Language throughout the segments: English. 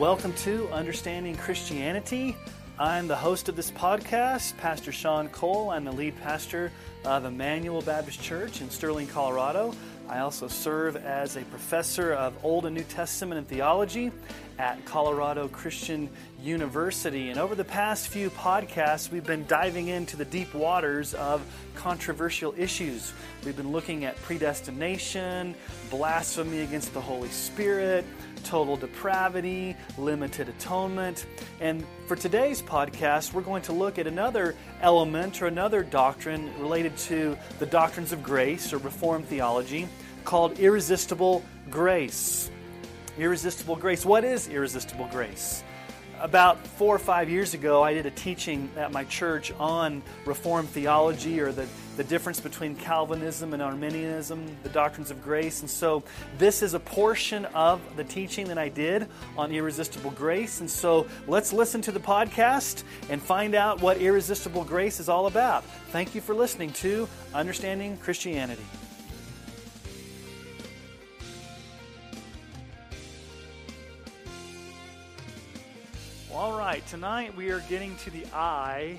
Welcome to Understanding Christianity. I'm the host of this podcast, Pastor Sean Cole. I'm the lead pastor of Emmanuel Baptist Church in Sterling, Colorado. I also serve as a professor of Old and New Testament and theology at Colorado Christian University. And over the past few podcasts, we've been diving into the deep waters of controversial issues. We've been looking at predestination, blasphemy against the Holy Spirit, total depravity, limited atonement. And for today's podcast, we're going to look at another element or another doctrine related to the doctrines of grace or Reformed theology called irresistible grace. Irresistible grace. What is irresistible grace? About four or five years ago, I did a teaching at my church on Reformed theology or the, the difference between Calvinism and Arminianism, the doctrines of grace. And so, this is a portion of the teaching that I did on irresistible grace. And so, let's listen to the podcast and find out what irresistible grace is all about. Thank you for listening to Understanding Christianity. All right, tonight we are getting to the I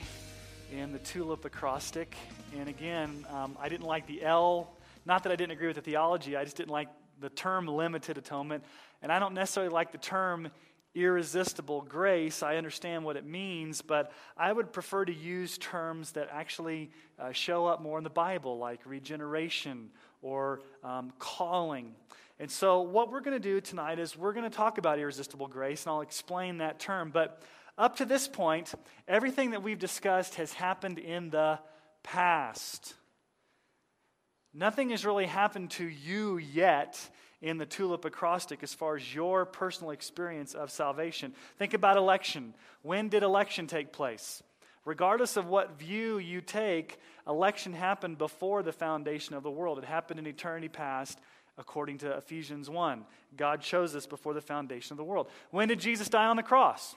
in the tulip acrostic. And again, um, I didn't like the L. Not that I didn't agree with the theology, I just didn't like the term limited atonement. And I don't necessarily like the term irresistible grace. I understand what it means, but I would prefer to use terms that actually uh, show up more in the Bible, like regeneration or um, calling. And so, what we're going to do tonight is we're going to talk about irresistible grace, and I'll explain that term. But up to this point, everything that we've discussed has happened in the past. Nothing has really happened to you yet in the tulip acrostic as far as your personal experience of salvation. Think about election. When did election take place? Regardless of what view you take, election happened before the foundation of the world. It happened in eternity past according to Ephesians 1. God chose us before the foundation of the world. When did Jesus die on the cross?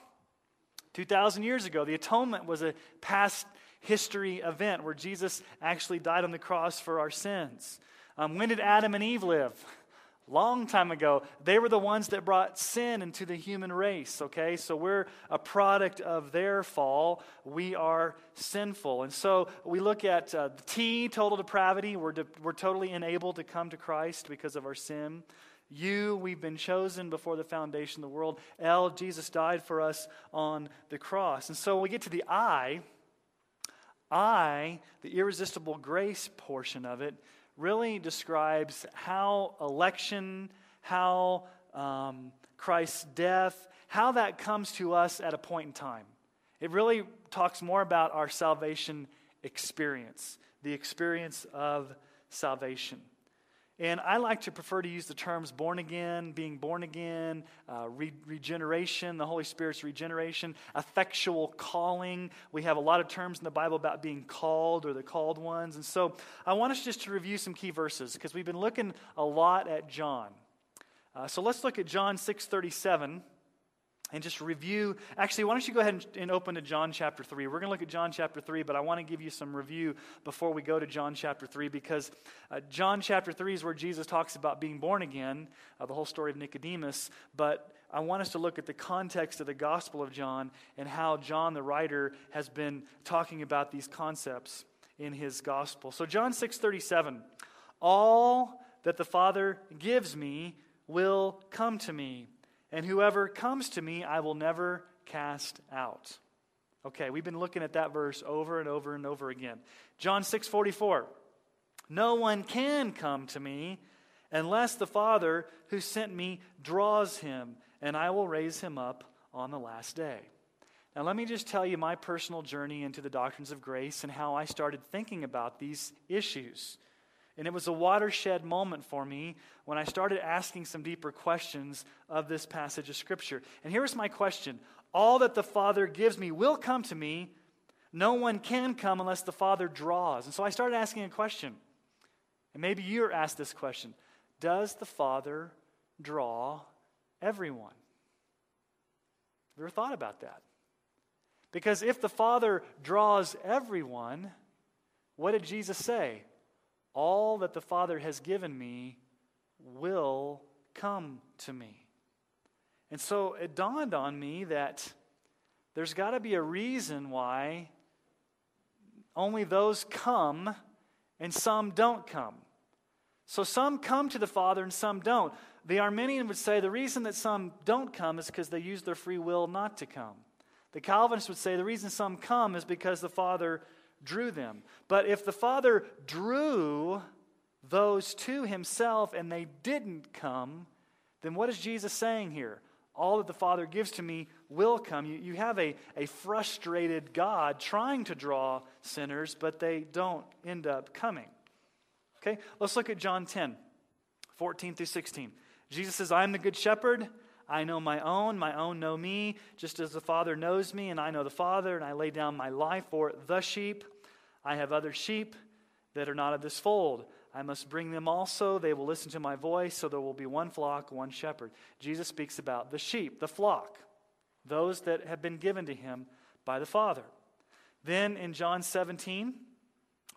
2,000 years ago. The atonement was a past history event where Jesus actually died on the cross for our sins. Um, when did Adam and Eve live? Long time ago. They were the ones that brought sin into the human race, okay? So we're a product of their fall. We are sinful. And so we look at uh, T, total depravity. We're, de- we're totally unable to come to Christ because of our sin. U, we've been chosen before the foundation of the world. L, Jesus died for us on the cross. And so when we get to the I. I, the irresistible grace portion of it, really describes how election, how um, Christ's death, how that comes to us at a point in time. It really talks more about our salvation experience, the experience of salvation. And I like to prefer to use the terms born again, being born again, uh, re- regeneration, the Holy Spirit's regeneration, effectual calling. We have a lot of terms in the Bible about being called or the called ones. And so I want us just to review some key verses because we've been looking a lot at John. Uh, so let's look at John 637 and just review. Actually, why don't you go ahead and, open to John chapter 3? We're going to look at John chapter 3, but I want to give you some review before we go to John chapter 3 because uh, John chapter 3 is where Jesus talks about being born again, uh, the whole story of Nicodemus. But I want us to look at the context of the Gospel of John and how John, the writer, has been talking about these concepts in his Gospel. So, John 6 37, all that the Father gives me will come to me and whoever comes to me, I will never cast out. Okay, we've been looking at that verse over and over and over again. John 6 44. No one can come to me unless the Father who sent me draws him, and I will raise him up on the last day. Now, let me just tell you my personal journey into the doctrines of grace and how I started thinking about these issues. And it was a watershed moment for me when I started asking some deeper questions of this passage of Scripture. And here's my question All that the Father gives me will come to me. No one can come unless the Father draws. And so I started asking a question. And maybe you're asked this question Does the Father draw everyone? Have you ever thought about that? Because if the Father draws everyone, what did Jesus say? All that the Father has given me will come to me. And so it dawned on me that there's got to be a reason why only those come and some don't come. So some come to the Father and some don't. The Arminian would say the reason that some don't come is because they use their free will not to come. The Calvinist would say the reason some come is because the Father drew them. But if the Father drew those to himself and they didn't come, then what is Jesus saying here? All that the Father gives to me will come. You, you have a, a frustrated God trying to draw sinners, but they don't end up coming. Okay, let's look at John 10, 14 through 16. Jesus says, I am the good shepherd. I know my own, my own know me, just as the Father knows me, and I know the Father, and I lay down my life for the sheep. I have other sheep that are not of this fold. I must bring them also. They will listen to my voice, so there will be one flock, one shepherd. Jesus speaks about the sheep, the flock, those that have been given to him by the Father. Then in John 17,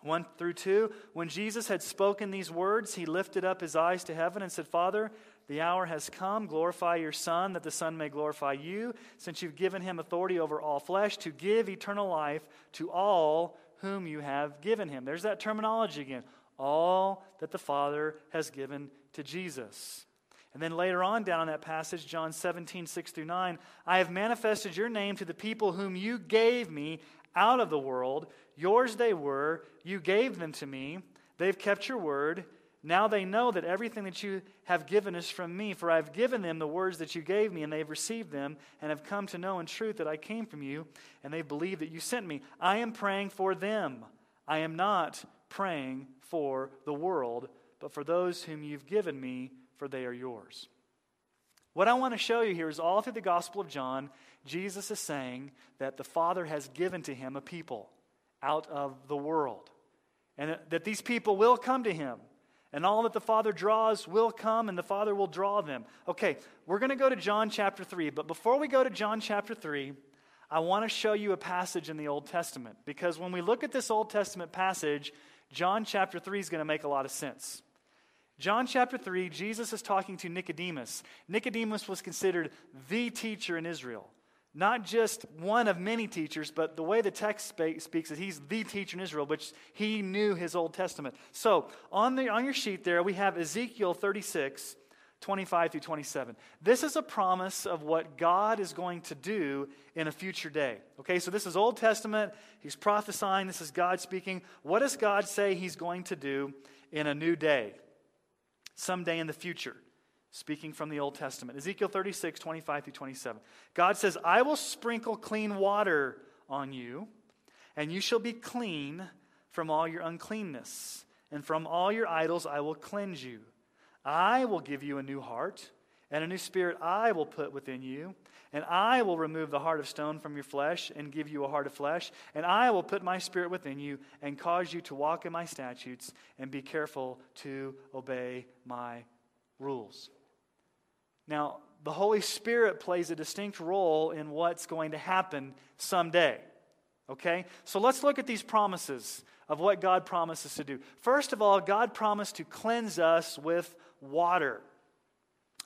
1 through 2, when Jesus had spoken these words, he lifted up his eyes to heaven and said, Father, the hour has come. Glorify your Son, that the Son may glorify you, since you've given him authority over all flesh to give eternal life to all whom you have given him. There's that terminology again. All that the Father has given to Jesus. And then later on down in that passage, John 17, 6 through 9, I have manifested your name to the people whom you gave me out of the world. Yours they were. You gave them to me. They've kept your word. Now they know that everything that you have given is from me, for I have given them the words that you gave me, and they've received them, and have come to know in truth that I came from you, and they believe that you sent me. I am praying for them. I am not praying for the world, but for those whom you've given me, for they are yours. What I want to show you here is all through the Gospel of John, Jesus is saying that the Father has given to him a people out of the world, and that these people will come to him. And all that the Father draws will come, and the Father will draw them. Okay, we're going to go to John chapter 3. But before we go to John chapter 3, I want to show you a passage in the Old Testament. Because when we look at this Old Testament passage, John chapter 3 is going to make a lot of sense. John chapter 3, Jesus is talking to Nicodemus. Nicodemus was considered the teacher in Israel. Not just one of many teachers, but the way the text speaks is he's the teacher in Israel, which he knew his Old Testament. So on, the, on your sheet there, we have Ezekiel 36, 25 through 27. This is a promise of what God is going to do in a future day. Okay, so this is Old Testament. He's prophesying. This is God speaking. What does God say he's going to do in a new day? Someday in the future. Speaking from the Old Testament. Ezekiel 36, 25 through 27. God says, I will sprinkle clean water on you, and you shall be clean from all your uncleanness, and from all your idols I will cleanse you. I will give you a new heart, and a new spirit I will put within you. And I will remove the heart of stone from your flesh and give you a heart of flesh. And I will put my spirit within you and cause you to walk in my statutes and be careful to obey my rules. Now, the Holy Spirit plays a distinct role in what's going to happen someday. Okay? So let's look at these promises of what God promises to do. First of all, God promised to cleanse us with water.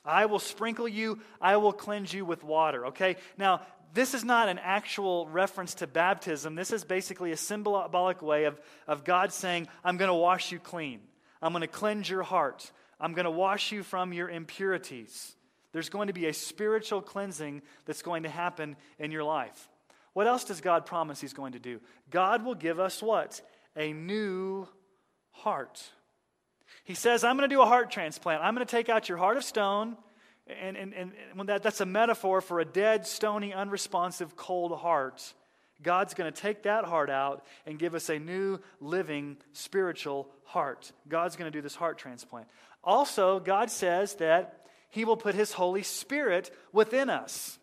I will sprinkle you, I will cleanse you with water. Okay? Now, this is not an actual reference to baptism. This is basically a symbolic way of, of God saying, I'm going to wash you clean. I'm going to cleanse your heart. I'm going to wash you from your impurities. There's going to be a spiritual cleansing that's going to happen in your life. What else does God promise He's going to do? God will give us what? A new heart. He says, I'm going to do a heart transplant. I'm going to take out your heart of stone. And, and, and when that, that's a metaphor for a dead, stony, unresponsive, cold heart. God's going to take that heart out and give us a new, living, spiritual heart. God's going to do this heart transplant. Also, God says that He will put His Holy Spirit within us.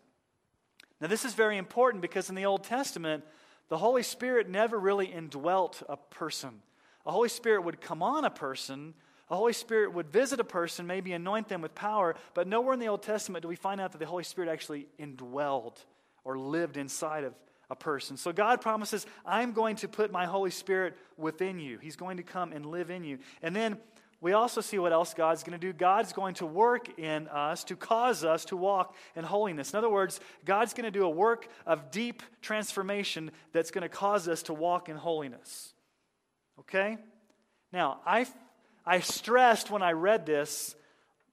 Now, this is very important because in the Old Testament, the Holy Spirit never really indwelt a person. A Holy Spirit would come on a person, the Holy Spirit would visit a person, maybe anoint them with power, but nowhere in the Old Testament do we find out that the Holy Spirit actually indwelled or lived inside of a person. So God promises, I'm going to put my Holy Spirit within you. He's going to come and live in you. And then we also see what else God's going to do. God's going to work in us to cause us to walk in holiness. In other words, God's going to do a work of deep transformation that's going to cause us to walk in holiness. Okay? Now, I, I stressed when I read this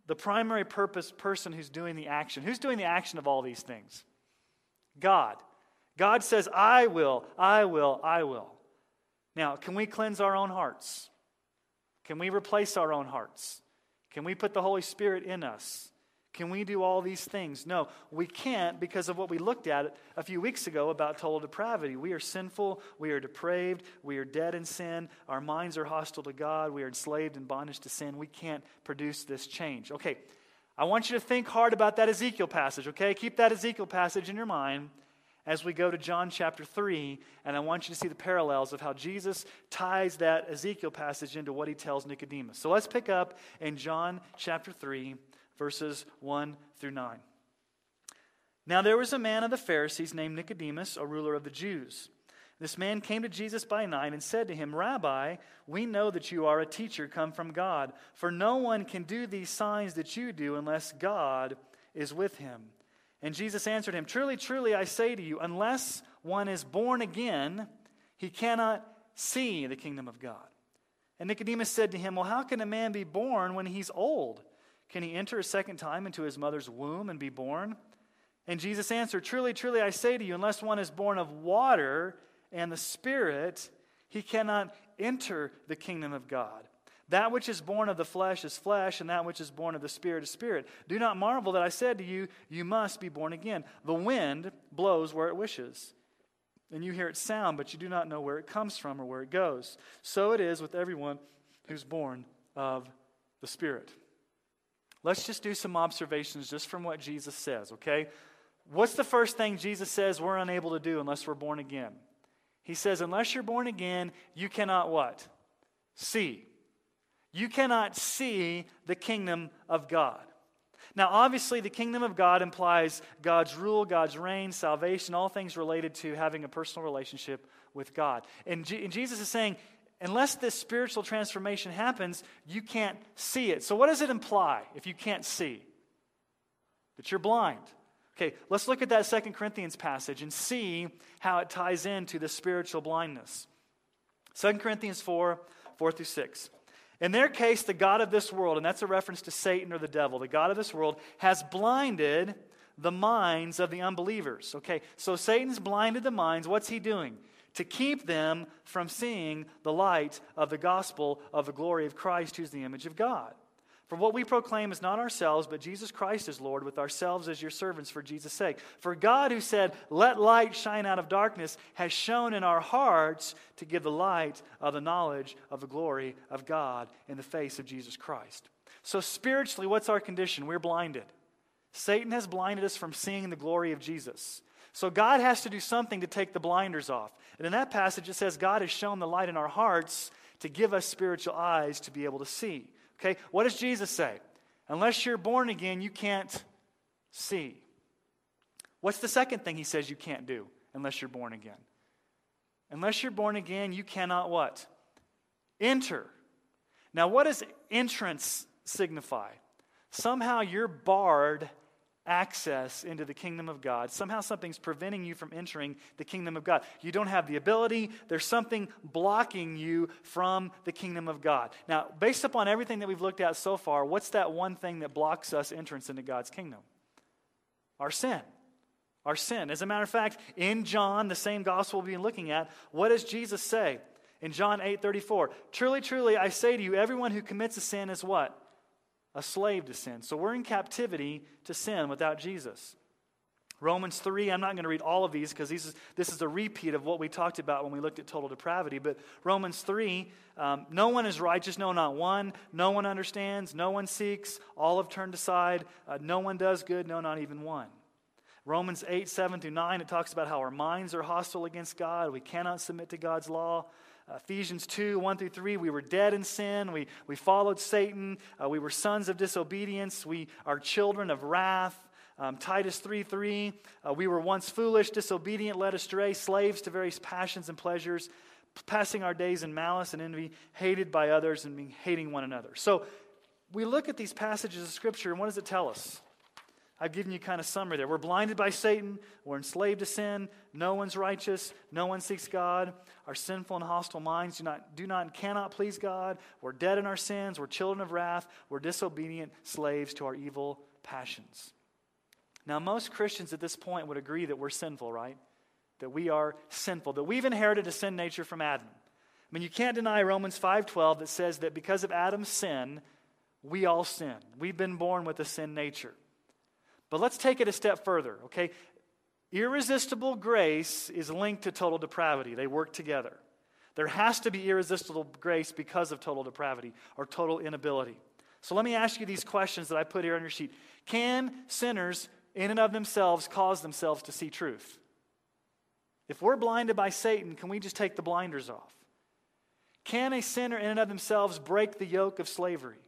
the primary purpose person who's doing the action. Who's doing the action of all these things? God. God says, I will, I will, I will. Now, can we cleanse our own hearts? Can we replace our own hearts? Can we put the Holy Spirit in us? Can we do all these things? No, we can't because of what we looked at a few weeks ago about total depravity. We are sinful, we are depraved, we are dead in sin, our minds are hostile to God, we are enslaved and bondage to sin. We can't produce this change. Okay, I want you to think hard about that Ezekiel passage, okay? Keep that Ezekiel passage in your mind as we go to John chapter 3, and I want you to see the parallels of how Jesus ties that Ezekiel passage into what he tells Nicodemus. So let's pick up in John chapter 3, verses 1 through 9. Now there was a man of the Pharisees named Nicodemus, a ruler of the Jews. This man came to Jesus by night and said to him, Rabbi, we know that you are a teacher come from God, for no one can do these signs that you do unless God is with him. And Jesus answered him, Truly, truly, I say to you, unless one is born again, he cannot see the kingdom of God. And Nicodemus said to him, Well, how can a man be born when he's old? Can he enter a second time into his mother's womb and be born? And Jesus answered, Truly, truly, I say to you, unless one is born of water and the Spirit, he cannot enter the kingdom of God. That which is born of the flesh is flesh, and that which is born of the Spirit is spirit. Do not marvel that I said to you, You must be born again. The wind blows where it wishes, and you hear its sound, but you do not know where it comes from or where it goes. So it is with everyone who's born of the Spirit. Let's just do some observations just from what Jesus says, okay? What's the first thing Jesus says we're unable to do unless we're born again? He says, Unless you're born again, you cannot what? See. You cannot see the kingdom of God. Now, obviously, the kingdom of God implies God's rule, God's reign, salvation, all things related to having a personal relationship with God. And, G- and Jesus is saying, unless this spiritual transformation happens, you can't see it. So, what does it imply if you can't see? That you're blind. Okay, let's look at that Second Corinthians passage and see how it ties into the spiritual blindness. Second Corinthians 4 4 through 6. In their case, the God of this world, and that's a reference to Satan or the devil, the God of this world has blinded the minds of the unbelievers. Okay, so Satan's blinded the minds. What's he doing? To keep them from seeing the light of the gospel of the glory of Christ, who's the image of God. For what we proclaim is not ourselves, but Jesus Christ is Lord, with ourselves as your servants for Jesus' sake. For God, who said, Let light shine out of darkness, has shown in our hearts to give the light of the knowledge of the glory of God in the face of Jesus Christ. So, spiritually, what's our condition? We're blinded. Satan has blinded us from seeing the glory of Jesus. So, God has to do something to take the blinders off. And in that passage, it says, God has shown the light in our hearts to give us spiritual eyes to be able to see. Okay, what does Jesus say? Unless you're born again, you can't see. What's the second thing he says you can't do unless you're born again? Unless you're born again, you cannot what? Enter. Now, what does entrance signify? Somehow you're barred access into the kingdom of God. Somehow something's preventing you from entering the kingdom of God. You don't have the ability, there's something blocking you from the kingdom of God. Now, based upon everything that we've looked at so far, what's that one thing that blocks us entrance into God's kingdom? Our sin. Our sin. As a matter of fact, in John, the same gospel we've been looking at, what does Jesus say? In John 8 34, truly, truly, I say to you, everyone who commits a sin is what? A slave to sin. So we're in captivity to sin without Jesus. Romans 3, I'm not going to read all of these because this is a repeat of what we talked about when we looked at total depravity. But Romans 3, um, no one is righteous, no, not one. No one understands, no one seeks. All have turned aside. Uh, no one does good, no, not even one. Romans 8, 7 through 9, it talks about how our minds are hostile against God. We cannot submit to God's law. Ephesians 2 1 through 3, we were dead in sin. We, we followed Satan. Uh, we were sons of disobedience. We are children of wrath. Um, Titus 3 3, uh, we were once foolish, disobedient, led astray, slaves to various passions and pleasures. passing our days in malice and envy, hated by others, and being hating one another. So we look at these passages of Scripture, and what does it tell us? I've given you kind of summary there. We're blinded by Satan. We're enslaved to sin. No one's righteous. No one seeks God. Our sinful and hostile minds do not, do not and cannot please God. We're dead in our sins. We're children of wrath. We're disobedient slaves to our evil passions. Now, most Christians at this point would agree that we're sinful, right? That we are sinful, that we've inherited a sin nature from Adam. I mean, you can't deny Romans 5:12 that says that because of Adam's sin, we all sin. We've been born with a sin nature. But let's take it a step further, okay? Irresistible grace is linked to total depravity, they work together. There has to be irresistible grace because of total depravity or total inability. So let me ask you these questions that I put here on your sheet. Can sinners, in and of themselves, cause themselves to see truth? If we're blinded by Satan, can we just take the blinders off? Can a sinner, in and of themselves, break the yoke of slavery?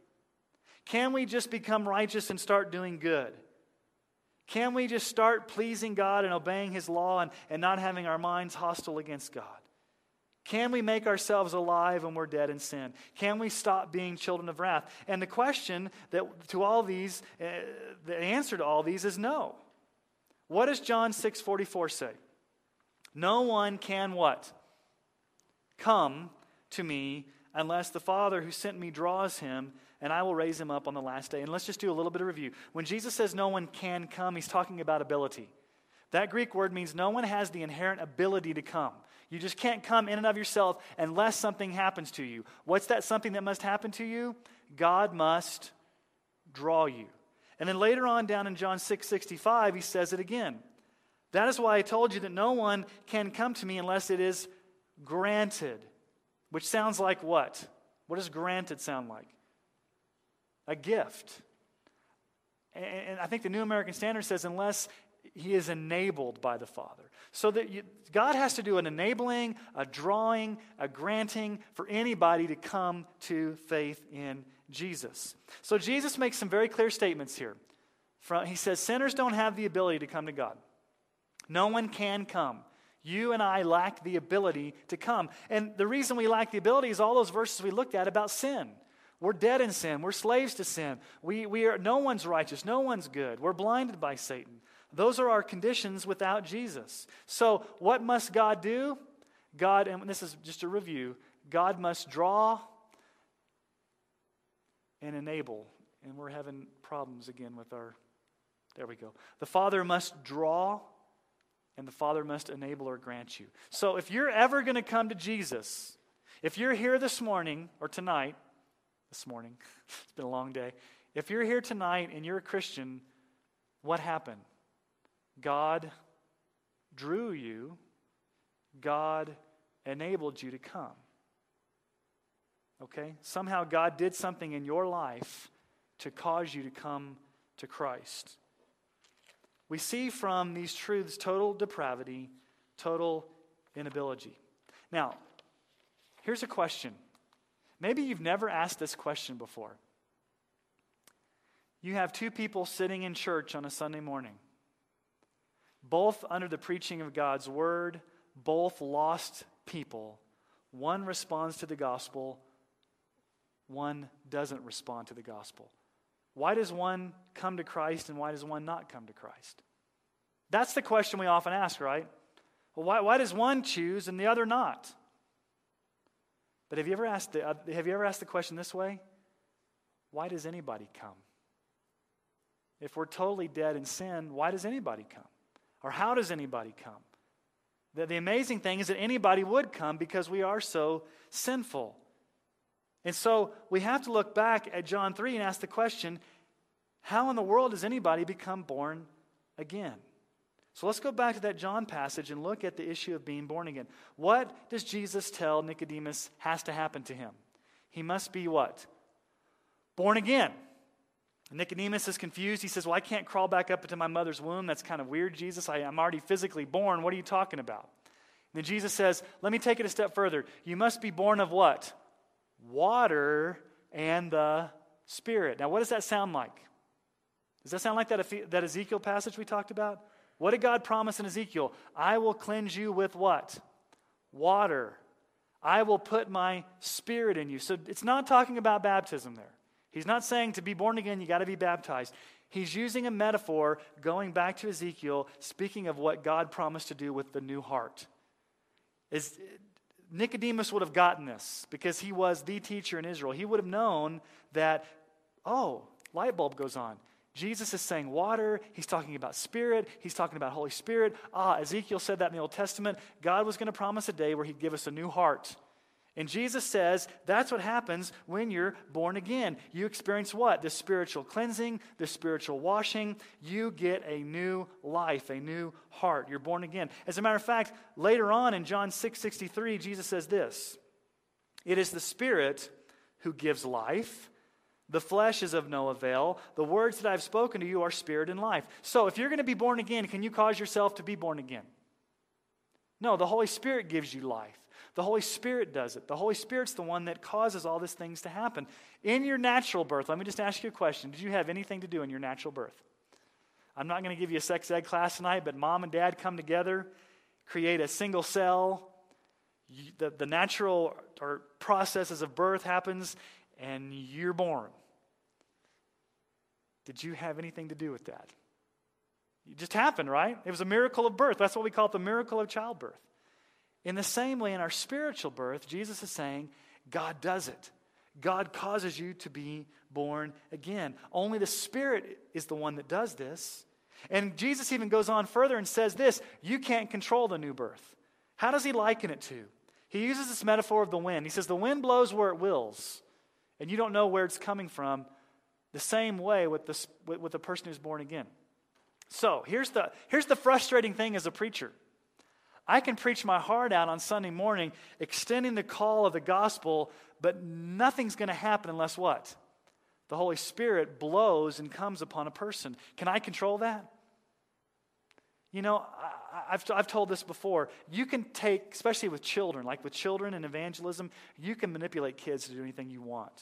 Can we just become righteous and start doing good? Can we just start pleasing God and obeying His law and, and not having our minds hostile against God? Can we make ourselves alive when we're dead in sin? Can we stop being children of wrath? And the question that to all these, uh, the answer to all these is no. What does John 6:44 say? No one can what? Come to me unless the Father who sent me draws him, and I will raise him up on the last day. And let's just do a little bit of review. When Jesus says no one can come, he's talking about ability. That Greek word means no one has the inherent ability to come. You just can't come in and of yourself unless something happens to you. What's that something that must happen to you? God must draw you. And then later on down in John 6 65, he says it again. That is why I told you that no one can come to me unless it is granted. Which sounds like what? What does granted sound like? A gift. And I think the New American Standard says, unless he is enabled by the Father. So that you, God has to do an enabling, a drawing, a granting for anybody to come to faith in Jesus. So Jesus makes some very clear statements here. From, he says, Sinners don't have the ability to come to God. No one can come. You and I lack the ability to come. And the reason we lack the ability is all those verses we looked at about sin. We're dead in sin. We're slaves to sin. We, we are, no one's righteous. No one's good. We're blinded by Satan. Those are our conditions without Jesus. So, what must God do? God, and this is just a review, God must draw and enable. And we're having problems again with our, there we go. The Father must draw and the Father must enable or grant you. So, if you're ever going to come to Jesus, if you're here this morning or tonight this morning. it's been a long day. If you're here tonight and you're a Christian, what happened? God drew you, God enabled you to come. Okay? Somehow God did something in your life to cause you to come to Christ. We see from these truths total depravity, total inability. Now, here's a question Maybe you've never asked this question before. You have two people sitting in church on a Sunday morning, both under the preaching of God's word, both lost people. One responds to the gospel, one doesn't respond to the gospel. Why does one come to Christ and why does one not come to Christ? That's the question we often ask, right? Well, why, why does one choose and the other not? But have you ever asked the, uh, have you ever asked the question this way? Why does anybody come? If we're totally dead in sin, why does anybody come? Or how does anybody come? The, the amazing thing is that anybody would come because we are so sinful. And so we have to look back at John 3 and ask the question how in the world does anybody become born again? So let's go back to that John passage and look at the issue of being born again. What does Jesus tell Nicodemus has to happen to him? He must be what? Born again. Nicodemus is confused. He says, Well, I can't crawl back up into my mother's womb. That's kind of weird, Jesus. I, am already physically born. What are you talking about? And then Jesus says, Let me take it a step further. You must be born of what? Water and the Spirit. Now, what does that sound like? Does that sound like that, that Ezekiel passage we talked about? What did God promise in Ezekiel? I will cleanse you with what? Water. I will put my spirit in you. So it's not talking about baptism there. He's not saying to be born again, you got to be baptized. He's using a metaphor going back to Ezekiel, speaking of what God promised to do with the new heart. Is, Nicodemus would have gotten this because he was the teacher in Israel. He would have known that, oh, light bulb goes on. Jesus is saying water. He's talking about spirit. He's talking about Holy Spirit. Ah, Ezekiel said that in the Old Testament. God was going to promise a day where he'd give us a new heart. And Jesus says that's what happens when you're born again. You experience what? The spiritual cleansing, the spiritual washing. You get a new life, a new heart. You're born again. As a matter of fact, later on in John 6 63, Jesus says this It is the Spirit who gives life. The flesh is of no avail. The words that I've spoken to you are spirit and life. So, if you're going to be born again, can you cause yourself to be born again? No, the Holy Spirit gives you life. The Holy Spirit does it. The Holy Spirit's the one that causes all these things to happen. In your natural birth, let me just ask you a question. Did you have anything to do in your natural birth? I'm not going to give you a sex ed class tonight, but mom and dad come together, create a single cell. the, the natural or processes of birth happens, and you're born. Did you have anything to do with that? It just happened, right? It was a miracle of birth. That's what we call it the miracle of childbirth. In the same way, in our spiritual birth, Jesus is saying, God does it. God causes you to be born again. Only the Spirit is the one that does this. And Jesus even goes on further and says this you can't control the new birth. How does he liken it to? He uses this metaphor of the wind. He says, The wind blows where it wills, and you don't know where it's coming from. The same way with the, with the person who's born again. So here's the, here's the frustrating thing as a preacher I can preach my heart out on Sunday morning, extending the call of the gospel, but nothing's going to happen unless what? The Holy Spirit blows and comes upon a person. Can I control that? You know, I, have I've told this before. You can take, especially with children, like with children and evangelism, you can manipulate kids to do anything you want.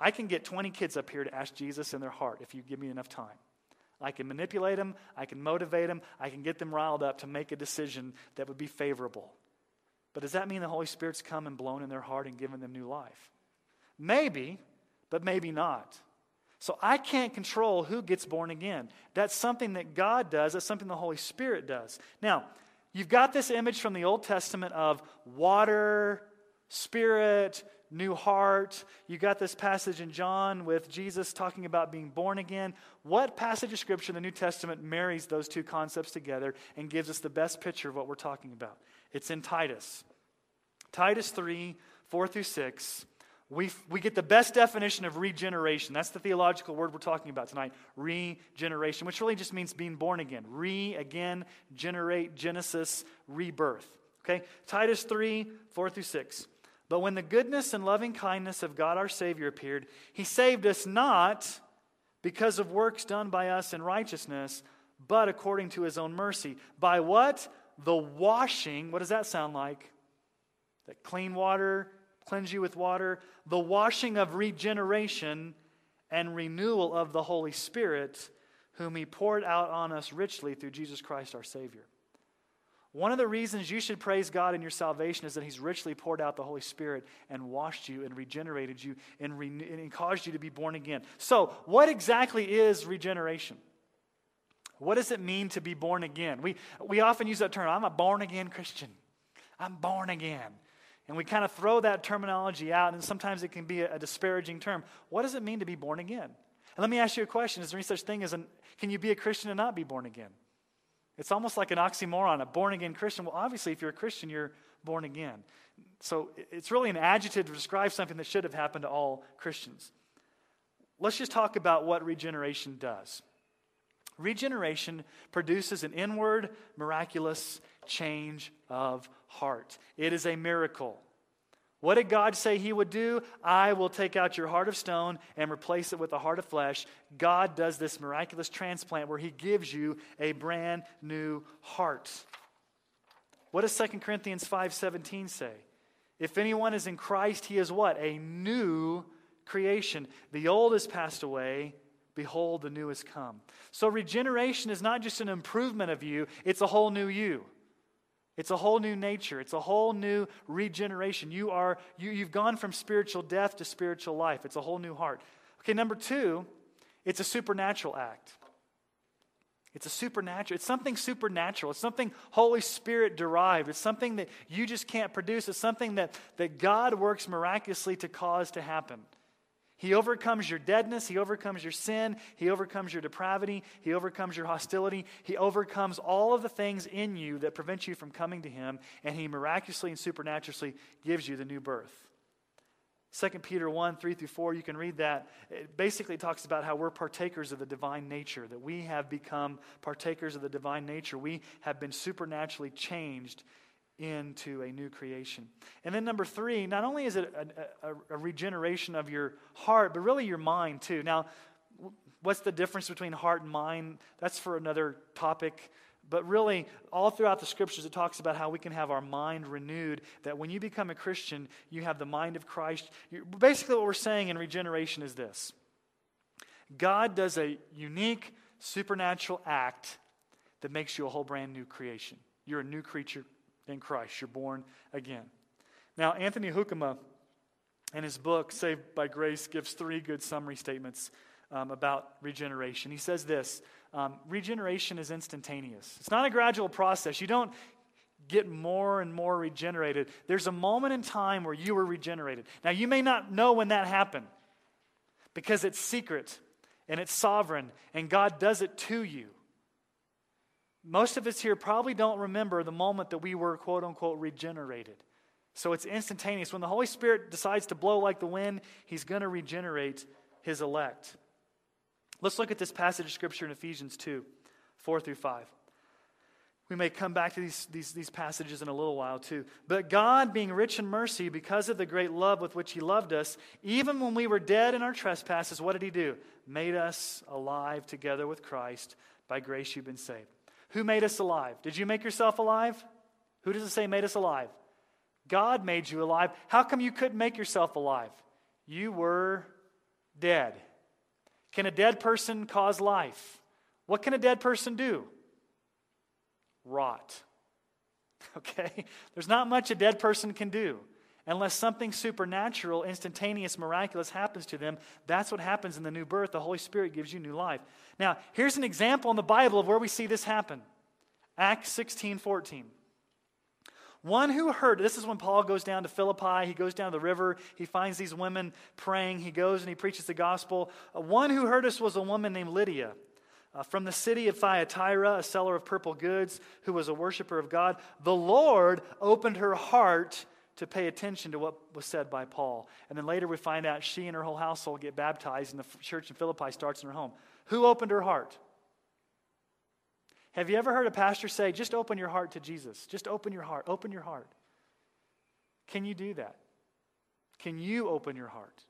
I can get 20 kids up here to ask Jesus in their heart if you give me enough time. I can manipulate them, I can motivate them, I can get them riled up to make a decision that would be favorable. But does that mean the Holy Spirit's come and blown in their heart and given them new life? Maybe, but maybe not. So I can't control who gets born again. That's something that God does, that's something the Holy Spirit does. Now, you've got this image from the Old Testament of water, spirit, new heart. You got this passage in John with Jesus talking about being born again. What passage of Scripture in the New Testament marries those two concepts together and gives us the best picture of what we're talking about? It's in Titus. Titus 3 4 through 6. We, we get the best definition of regeneration. That's the theological word we're talking about tonight regeneration, which really just means being born again. Re, again, generate, Genesis, rebirth. Okay? Titus 3 4 through 6. But when the goodness and loving kindness of God our Savior appeared, He saved us not because of works done by us in righteousness, but according to His own mercy. By what? The washing. What does that sound like? That clean water, cleanse you with water. The washing of regeneration and renewal of the Holy Spirit, whom He poured out on us richly through Jesus Christ our Savior. One of the reasons you should praise God in your salvation is that He's richly poured out the Holy Spirit and washed you and regenerated you and, re- and caused you to be born again. So, what exactly is regeneration? What does it mean to be born again? We, we often use that term I'm a born again Christian. I'm born again. And we kind of throw that terminology out, and sometimes it can be a, a disparaging term. What does it mean to be born again? And let me ask you a question Is there any such thing as an, can you be a Christian and not be born again? It's almost like an oxymoron, a born again Christian. Well, obviously, if you're a Christian, you're born again. So it's really an adjective to describe something that should have happened to all Christians. Let's just talk about what regeneration does. Regeneration produces an inward, miraculous change of heart. It is a miracle. What did God say He would do? I will take out your heart of stone and replace it with a heart of flesh. God does this miraculous transplant where He gives you a brand new heart. What does 2 Corinthians 5:17 say? If anyone is in Christ, he is what? A new creation. The old has passed away. Behold, the new has come. So regeneration is not just an improvement of you, it's a whole new you. It's a whole new nature. It's a whole new regeneration. You are, you, you've gone from spiritual death to spiritual life. It's a whole new heart. Okay, number two, it's a supernatural act. It's a supernatural. It's something supernatural. It's something Holy Spirit derived. It's something that you just can't produce. It's something that, that God works miraculously to cause to happen. He overcomes your deadness. He overcomes your sin. He overcomes your depravity. He overcomes your hostility. He overcomes all of the things in you that prevent you from coming to Him, and He miraculously and supernaturally gives you the new birth. 2 Peter 1 3 through 4, you can read that. It basically talks about how we're partakers of the divine nature, that we have become partakers of the divine nature. We have been supernaturally changed into a new creation. And then, number three, not only is it a, a, a, regeneration of your heart, but really your mind too. Now, what's the difference between heart and mind? That's for another topic. But really, all throughout the scriptures, it talks about how we can have our mind renewed. That when you become a Christian, you have the mind of Christ. Basically, what we're saying in regeneration is this God does a unique supernatural act that makes you a whole brand new creation. You're a new creature in Christ. You're born again. Now, Anthony Hoekema, in his book, Saved by Grace, gives three good summary statements um, about regeneration. He says this um, Regeneration is instantaneous, it's not a gradual process. You don't get more and more regenerated. There's a moment in time where you were regenerated. Now, you may not know when that happened because it's secret and it's sovereign, and God does it to you. Most of us here probably don't remember the moment that we were, quote unquote, regenerated. So it's instantaneous. When the Holy Spirit decides to blow like the wind, He's going to regenerate His elect. Let's look at this passage of Scripture in Ephesians 2 4 through 5. We may come back to these, these, these passages in a little while too. But God, being rich in mercy, because of the great love with which He loved us, even when we were dead in our trespasses, what did He do? Made us alive together with Christ. By grace you've been saved. Who made us alive? Did you make yourself alive? Who does it say made us alive? God made you alive. How come you couldn't make yourself alive? You were dead. Can a dead person cause life? What can a dead person do? Rot. Okay? There's not much a dead person can do. Unless something supernatural, instantaneous, miraculous happens to them, that's what happens in the new birth. The Holy Spirit gives you new life. Now, here's an example in the Bible of where we see this happen Acts 16 14. One who heard, this is when Paul goes down to Philippi, he goes down to the river, he finds these women praying, he goes and he preaches the gospel. Uh, one who heard us was a woman named Lydia. Uh, from the city of Thyatira, a seller of purple goods, who was a worshiper of God, the Lord opened her heart to pay attention to what was said by Paul. And then later we find out she and her whole household get baptized, and the church in Philippi starts in her home. Who opened her heart? Have you ever heard a pastor say, just open your heart to Jesus? Just open your heart. Open your heart. Can you do that? Can you open your heart?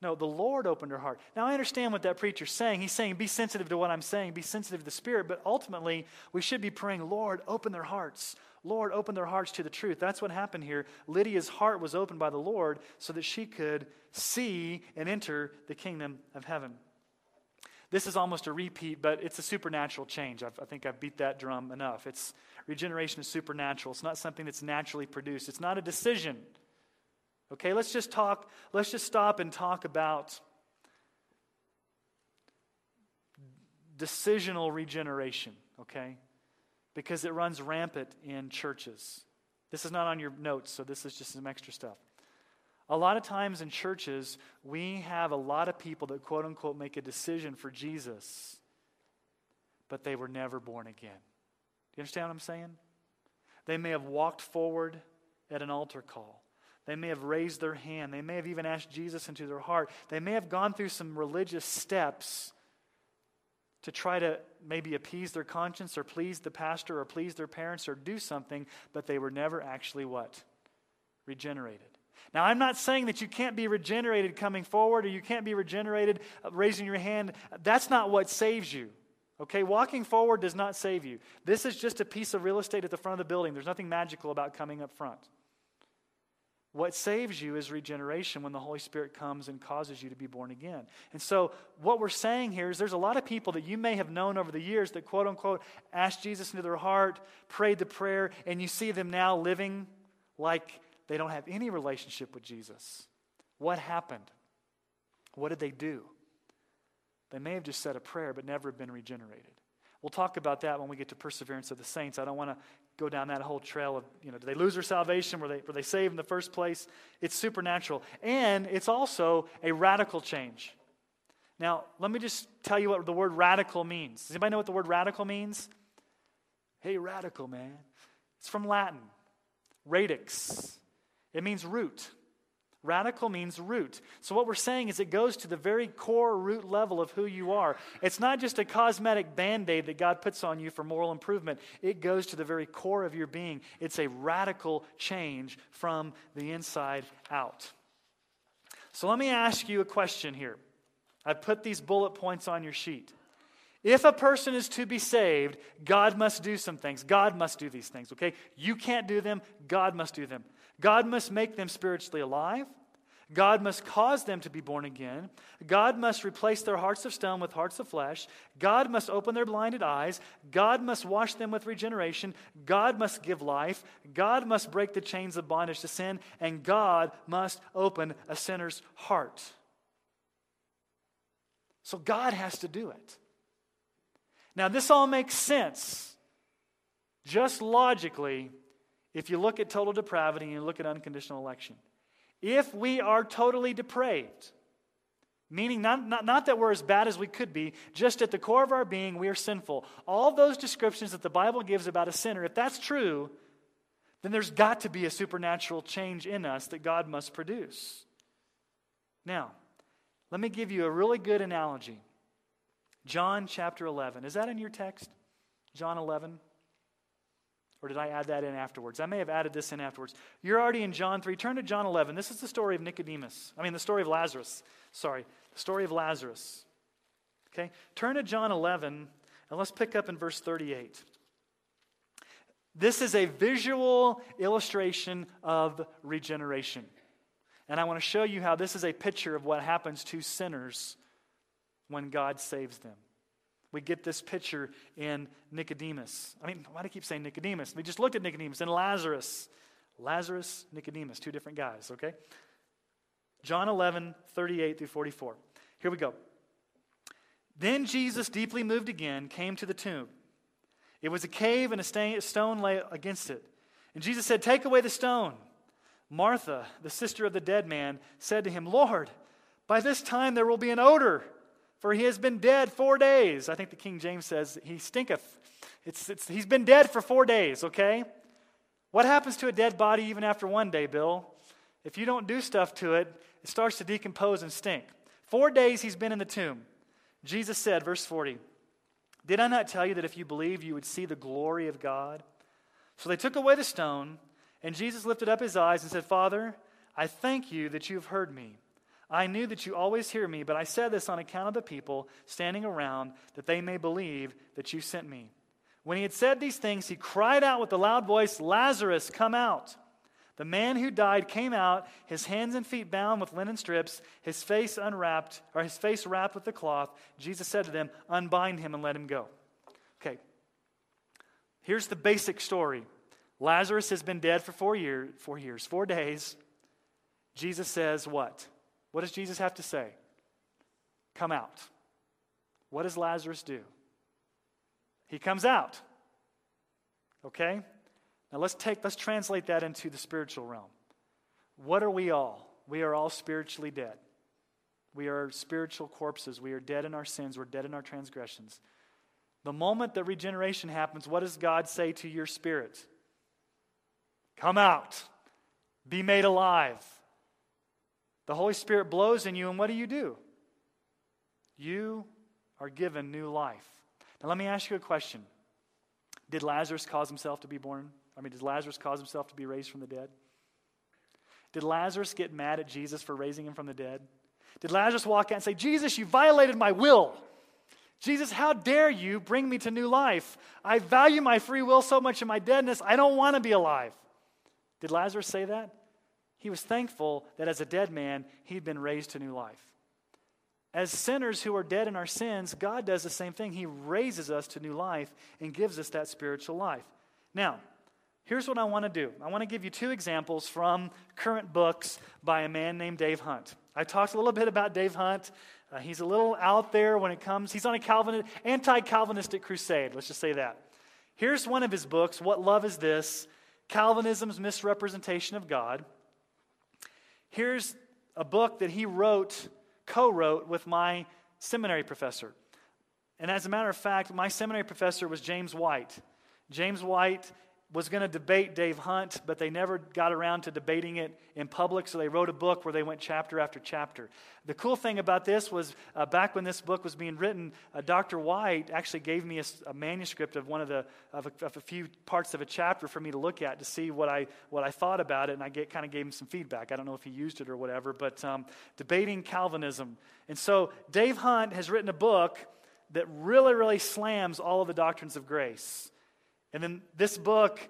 No, the Lord opened her heart. Now, I understand what that preacher's saying. He's saying, be sensitive to what I'm saying, be sensitive to the Spirit, but ultimately, we should be praying, Lord, open their hearts. Lord, open their hearts to the truth. That's what happened here. Lydia's heart was opened by the Lord so that she could see and enter the kingdom of heaven. This is almost a repeat, but it's a supernatural change. I've, i think I've beat that drum enough. It's regeneration is supernatural. It's not something that's naturally produced. It's not a decision. Okay, let's just talk, let's just stop and talk about decisional regeneration, okay? Because it runs rampant in churches. This is not on your notes, so this is just some extra stuff. A lot of times in churches, we have a lot of people that quote unquote make a decision for Jesus, but they were never born again. Do you understand what I'm saying? They may have walked forward at an altar call. They may have raised their hand. They may have even asked Jesus into their heart. They may have gone through some religious steps to try to maybe appease their conscience or please the pastor or please their parents or do something, but they were never actually what? Regenerated. Now, I'm not saying that you can't be regenerated coming forward or you can't be regenerated uh, raising your hand. That's not what saves you. Okay, walking forward does not save you. This is just a piece of real estate at the front of the building. There's nothing magical about coming up front. What saves you is regeneration when the Holy Spirit comes and causes you to be born again. And so, what we're saying here is there's a lot of people that you may have known over the years that, quote unquote, asked Jesus into their heart, prayed the prayer, and you see them now living like they don't have any relationship with Jesus. What happened? What did they do? They may have just said a prayer, but never been regenerated. We'll talk about that when we get to perseverance of the saints. I don't want to go down that whole trail of, you know, did they lose their salvation? Were they, were they saved in the first place? It's supernatural. And it's also a radical change. Now, let me just tell you what the word radical means. Does anybody know what the word radical means? Hey, radical, man. It's from Latin, radix. It means root. Radical means root. So, what we're saying is it goes to the very core root level of who you are. It's not just a cosmetic band aid that God puts on you for moral improvement, it goes to the very core of your being. It's a radical change from the inside out. So, let me ask you a question here. I put these bullet points on your sheet. If a person is to be saved, God must do some things. God must do these things, okay? You can't do them, God must do them. God must make them spiritually alive. God must cause them to be born again. God must replace their hearts of stone with hearts of flesh. God must open their blinded eyes. God must wash them with regeneration. God must give life. God must break the chains of bondage to sin. And God must open a sinner's heart. So God has to do it. Now, this all makes sense just logically if you look at total depravity and you look at unconditional election. If we are totally depraved, meaning not, not, not that we're as bad as we could be, just at the core of our being, we are sinful. All those descriptions that the Bible gives about a sinner, if that's true, then there's got to be a supernatural change in us that God must produce. Now, let me give you a really good analogy. John chapter 11. Is that in your text? John 11? Or did I add that in afterwards? I may have added this in afterwards. You're already in John 3. Turn to John 11. This is the story of Nicodemus. I mean, the story of Lazarus. Sorry, the story of Lazarus. Okay? Turn to John 11, and let's pick up in verse 38. This is a visual illustration of regeneration. And I want to show you how this is a picture of what happens to sinners when God saves them. We get this picture in Nicodemus. I mean, why do I keep saying Nicodemus? We just looked at Nicodemus and Lazarus. Lazarus, Nicodemus, two different guys, okay? John 11, 38 through 44. Here we go. Then Jesus, deeply moved again, came to the tomb. It was a cave, and a stone lay against it. And Jesus said, Take away the stone. Martha, the sister of the dead man, said to him, Lord, by this time there will be an odor for he has been dead four days. I think the King James says he stinketh. It's, it's, he's been dead for four days, okay? What happens to a dead body even after one day, Bill? If you don't do stuff to it, it starts to decompose and stink. Four days he's been in the tomb. Jesus said, verse 40, Did I not tell you that if you believe, you would see the glory of God? So they took away the stone, and Jesus lifted up his eyes and said, Father, I thank you that you have heard me. I knew that you always hear me, but I said this on account of the people standing around, that they may believe that you sent me. When he had said these things, he cried out with a loud voice, Lazarus, come out. The man who died came out, his hands and feet bound with linen strips, his face unwrapped, or his face wrapped with a cloth. Jesus said to them, Unbind him and let him go. Okay. Here's the basic story. Lazarus has been dead for four years, four years, four days. Jesus says, What? What does Jesus have to say? Come out. What does Lazarus do? He comes out. Okay? Now let's take let's translate that into the spiritual realm. What are we all? We are all spiritually dead. We are spiritual corpses. We are dead in our sins. We're dead in our transgressions. The moment that regeneration happens, what does God say to your spirit? Come out. Be made alive. The Holy Spirit blows in you, and what do you do? You are given new life. Now, let me ask you a question Did Lazarus cause himself to be born? I mean, did Lazarus cause himself to be raised from the dead? Did Lazarus get mad at Jesus for raising him from the dead? Did Lazarus walk out and say, Jesus, you violated my will? Jesus, how dare you bring me to new life? I value my free will so much in my deadness, I don't want to be alive. Did Lazarus say that? He was thankful that as a dead man, he'd been raised to new life. As sinners who are dead in our sins, God does the same thing. He raises us to new life and gives us that spiritual life. Now, here's what I want to do I want to give you two examples from current books by a man named Dave Hunt. I talked a little bit about Dave Hunt. Uh, he's a little out there when it comes, he's on a Calvin, anti Calvinistic crusade, let's just say that. Here's one of his books What Love Is This? Calvinism's Misrepresentation of God. Here's a book that he wrote, co wrote with my seminary professor. And as a matter of fact, my seminary professor was James White. James White was going to debate Dave Hunt, but they never got around to debating it in public, so they wrote a book where they went chapter after chapter. The cool thing about this was uh, back when this book was being written, uh, Dr. White actually gave me a, a, manuscript of one of the of a, of a, few parts of a chapter for me to look at to see what I what I thought about it, and I kind of gave him some feedback. I don't know if he used it or whatever, but um, debating Calvinism. And so Dave Hunt has written a book that really, really slams all of the doctrines of grace. And then this book,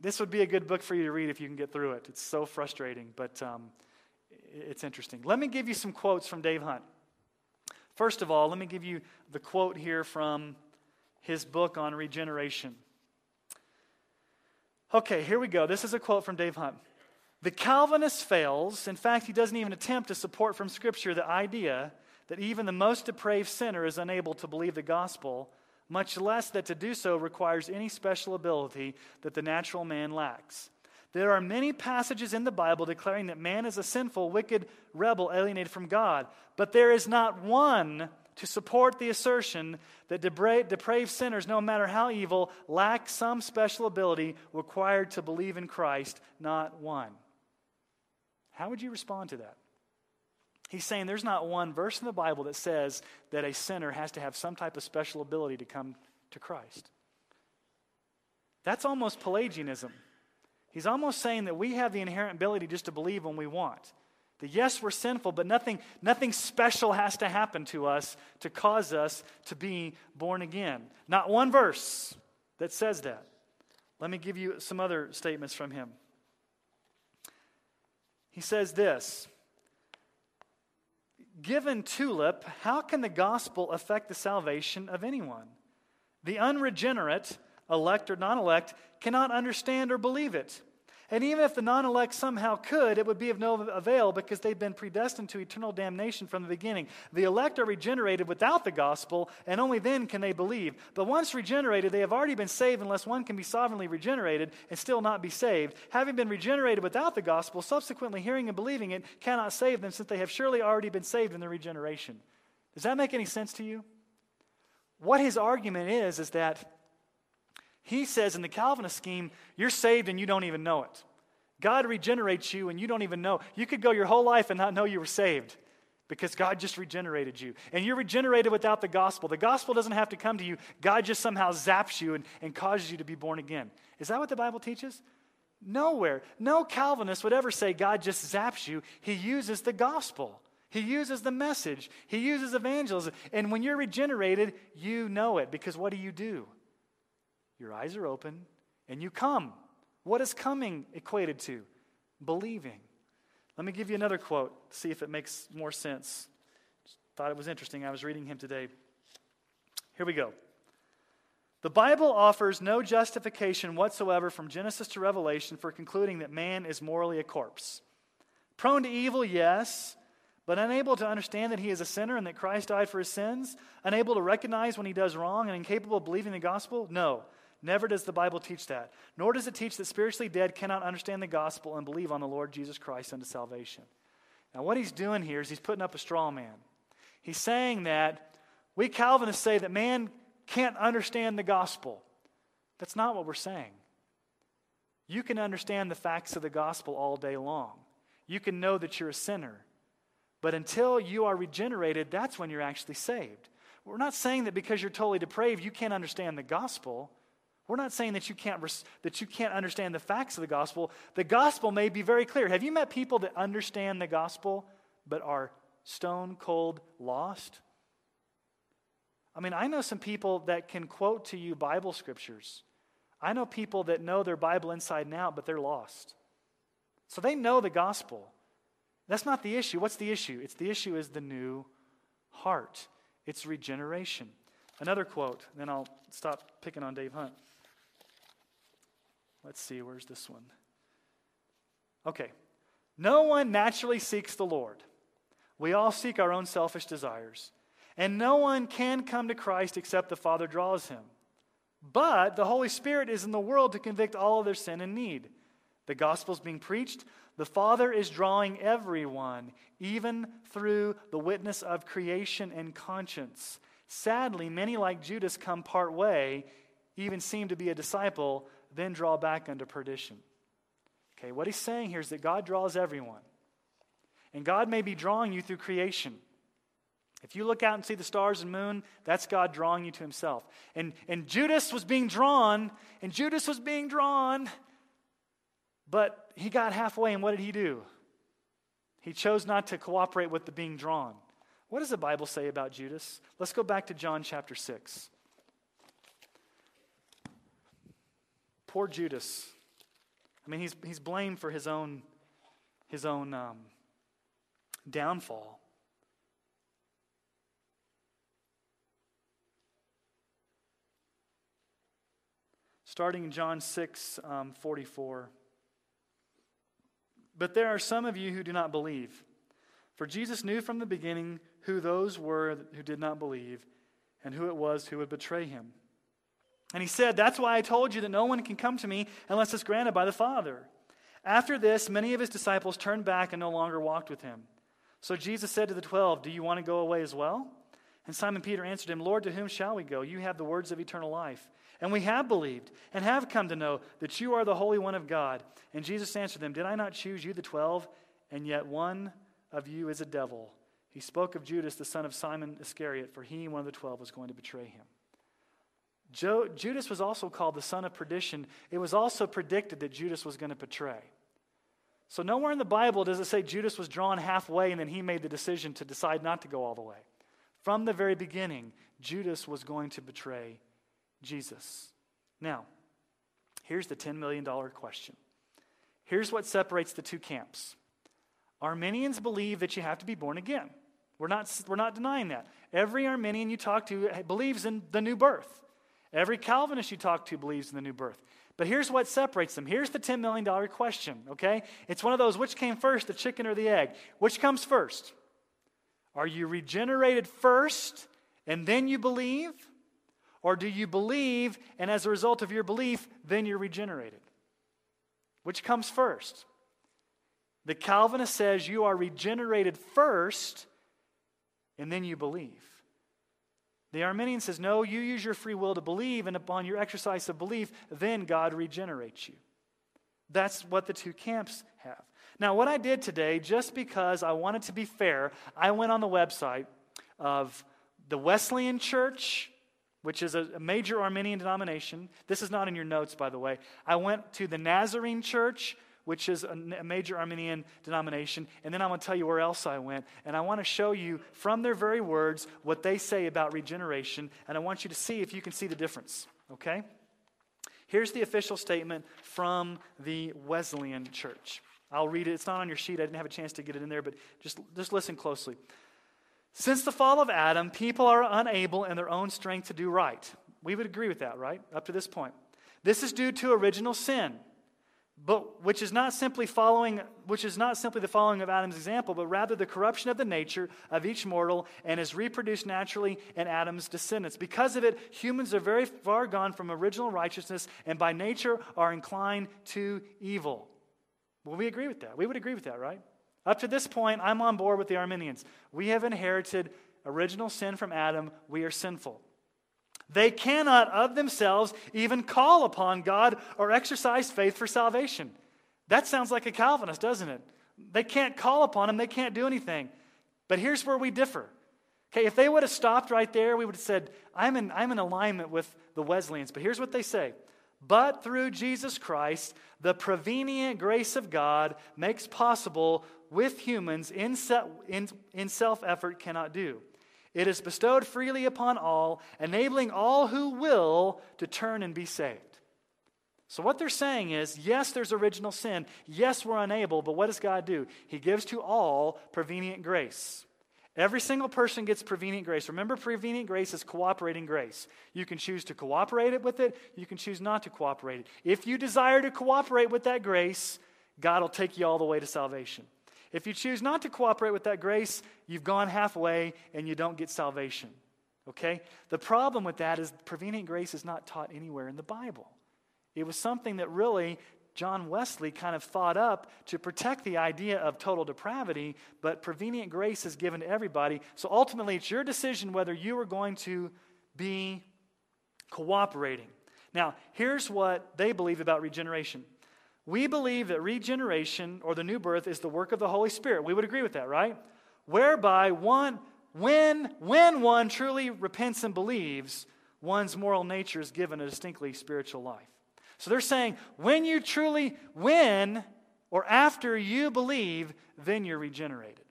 this would be a good book for you to read if you can get through it. It's so frustrating, but um, it's interesting. Let me give you some quotes from Dave Hunt. First of all, let me give you the quote here from his book on regeneration. Okay, here we go. This is a quote from Dave Hunt. The Calvinist fails. In fact, he doesn't even attempt to support from Scripture the idea that even the most depraved sinner is unable to believe the gospel much less that to do so requires any special ability that the natural man lacks. There are many passages in the Bible declaring that man is a sinful, wicked rebel alienated from God, but there is not one to support the assertion that depraved, sinners, no matter how evil, lack some special ability required to believe in Christ, not one. How would you respond to that? He's saying there's not one verse in the Bible that says that a sinner has to have some type of special ability to come to Christ. That's almost Pelagianism. He's almost saying that we have the inherent ability just to believe when we want. That yes, we're sinful, but nothing, nothing special has to happen to us to cause us to be born again. Not one verse that says that. Let me give you some other statements from him. He says this given tulip, how can the gospel affect the salvation of anyone? The unregenerate, elect or non elect, cannot understand or believe it. And even if the non elect somehow could, it would be of no avail because they've been predestined to eternal damnation from the beginning. The elect are regenerated without the gospel, and only then can they believe. But once regenerated, they have already been saved unless one can be sovereignly regenerated and still not be saved. Having been regenerated without the gospel, subsequently hearing and believing it cannot save them since they have surely already been saved in the regeneration. Does that make any sense to you? What his argument is, is that he says in the Calvinist scheme, you're saved and you don't even know it. God regenerates you and you don't even know. You could go your whole life and not know you were saved because God just regenerated you. And you're regenerated without the gospel. The gospel doesn't have to come to you, God just somehow zaps you and, and causes you to be born again. Is that what the Bible teaches? Nowhere. No Calvinist would ever say God just zaps you. He uses the gospel. He uses the message. He uses evangelism. And when you're regenerated, you know it because what do you do? Your eyes are open and you come. What is coming equated to? Believing. Let me give you another quote, see if it makes more sense. Just thought it was interesting. I was reading him today. Here we go. The Bible offers no justification whatsoever from Genesis to Revelation for concluding that man is morally a corpse. Prone to evil, yes, but unable to understand that he is a sinner and that Christ died for his sins? Unable to recognize when he does wrong and incapable of believing the gospel? No. Never does the Bible teach that. Nor does it teach that spiritually dead cannot understand the gospel and believe on the Lord Jesus Christ unto salvation. Now, what he's doing here is he's putting up a straw man. He's saying that we Calvinists say that man can't understand the gospel. That's not what we're saying. You can understand the facts of the gospel all day long. You can know that you're a sinner. But until you are regenerated, that's when you're actually saved. We're not saying that because you're totally depraved, you can't understand the gospel. We're not saying that you can't that you can't understand the facts of the gospel. The gospel may be very clear. Have you met people that understand the gospel but are stone cold lost? I mean, I know some people that can quote to you Bible scriptures. I know people that know their Bible inside and out, but they're lost. So they know the gospel. That's not the issue. What's the issue? It's the issue is the new heart. It's regeneration. Another quote, then I'll stop picking on Dave Hunt. Let's see, where's this one? Okay. No one naturally seeks the Lord. We all seek our own selfish desires. And no one can come to Christ except the Father draws him. But the Holy Spirit is in the world to convict all of their sin and need. The gospel is being preached. The Father is drawing everyone, even through the witness of creation and conscience. Sadly, many like Judas come part way, even seem to be a disciple, then draw back unto perdition. Okay, what he's saying here is that God draws everyone. And God may be drawing you through creation. If you look out and see the stars and moon, that's God drawing you to himself. And, and Judas was being drawn, and Judas was being drawn, but he got halfway, and what did he do? He chose not to cooperate with the being drawn. What does the Bible say about Judas? Let's go back to John chapter 6. Poor Judas. I mean, he's, he's blamed for his own, his own um, downfall. Starting in John 6 um, 44. But there are some of you who do not believe. For Jesus knew from the beginning who those were who did not believe and who it was who would betray him. And he said, That's why I told you that no one can come to me unless it's granted by the Father. After this, many of his disciples turned back and no longer walked with him. So Jesus said to the twelve, Do you want to go away as well? And Simon Peter answered him, Lord, to whom shall we go? You have the words of eternal life. And we have believed and have come to know that you are the Holy One of God. And Jesus answered them, Did I not choose you, the twelve? And yet one of you is a devil. He spoke of Judas, the son of Simon Iscariot, for he, one of the twelve, was going to betray him. Jo- Judas was also called the son of perdition. It was also predicted that Judas was going to betray. So, nowhere in the Bible does it say Judas was drawn halfway and then he made the decision to decide not to go all the way. From the very beginning, Judas was going to betray Jesus. Now, here's the $10 million question. Here's what separates the two camps Arminians believe that you have to be born again. We're not, we're not denying that. Every Arminian you talk to believes in the new birth. Every Calvinist you talk to believes in the new birth. But here's what separates them. Here's the $10 million question, okay? It's one of those which came first, the chicken or the egg? Which comes first? Are you regenerated first and then you believe? Or do you believe and as a result of your belief, then you're regenerated? Which comes first? The Calvinist says you are regenerated first and then you believe. The Arminian says, no, you use your free will to believe, and upon your exercise of belief, then God regenerates you. That's what the two camps have. Now, what I did today, just because I wanted to be fair, I went on the website of the Wesleyan Church, which is a, major Arminian denomination. This is not in your notes, by the way. I went to the Nazarene Church, which is a, major Arminian denomination. And then I'm going to tell you where else I went. And I want to show you from their very words what they say about regeneration. And I want you to see if you can see the difference. Okay? Here's the official statement from the Wesleyan Church. I'll read it. It's not on your sheet. I didn't have a chance to get it in there, but just, just listen closely. Since the fall of Adam, people are unable in their own strength to do right. We would agree with that, right? Up to this point. This is due to original sin but which is not simply following which is not simply the following of Adam's example, but rather the corruption of the nature of each mortal and is reproduced naturally in Adam's descendants. Because of it, humans are very far gone from original righteousness and by nature are inclined to evil. Well, we agree with that. We would agree with that, right? Up to this point, I'm on board with the Arminians We have inherited original sin from Adam. We are sinful. They cannot of themselves even call upon God or exercise faith for salvation. That sounds like a Calvinist, doesn't it? They can't call upon him, they can't do anything. But here's where we differ. Okay, if they would have stopped right there, we would have said, I'm in, I'm in alignment with the Wesleyans. But here's what they say But through Jesus Christ, the prevenient grace of God makes possible with humans in, in, in self effort cannot do. It is bestowed freely upon all, enabling all who will to turn and be saved. So, what they're saying is yes, there's original sin. Yes, we're unable, but what does God do? He gives to all prevenient grace. Every single person gets prevenient grace. Remember, prevenient grace is cooperating grace. You can choose to cooperate with it, you can choose not to cooperate it. If you desire to cooperate with that grace, God will take you all the way to salvation. If you choose not to cooperate with that grace, you've gone halfway and you don't get salvation. Okay? The problem with that is prevenient grace is not taught anywhere in the Bible. It was something that really John Wesley kind of thought up to protect the idea of total depravity, but prevenient grace is given to everybody. So ultimately, it's your decision whether you are going to be cooperating. Now, here's what they believe about regeneration. We believe that regeneration or the new birth is the work of the Holy Spirit. We would agree with that, right? Whereby one when when one truly repents and believes, one's moral nature is given a distinctly spiritual life. So they're saying when you truly when or after you believe, then you're regenerated.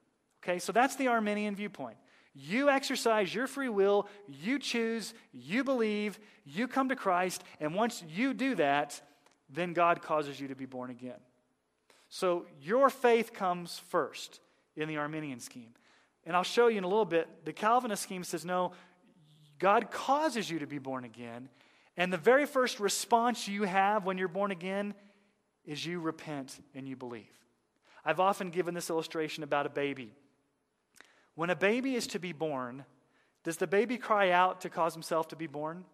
Okay? So that's the Arminian viewpoint. You exercise your free will, you choose, you believe, you come to Christ, and once you do that, then God causes you to be born again. So your faith comes first in the Arminian scheme. And I'll show you in a little bit. The Calvinist scheme says, no, God causes you to be born again. And the very first response you have when you're born again is you repent and you believe. I've often given this illustration about a baby. When a baby is to be born, does the baby cry out to cause himself to be born?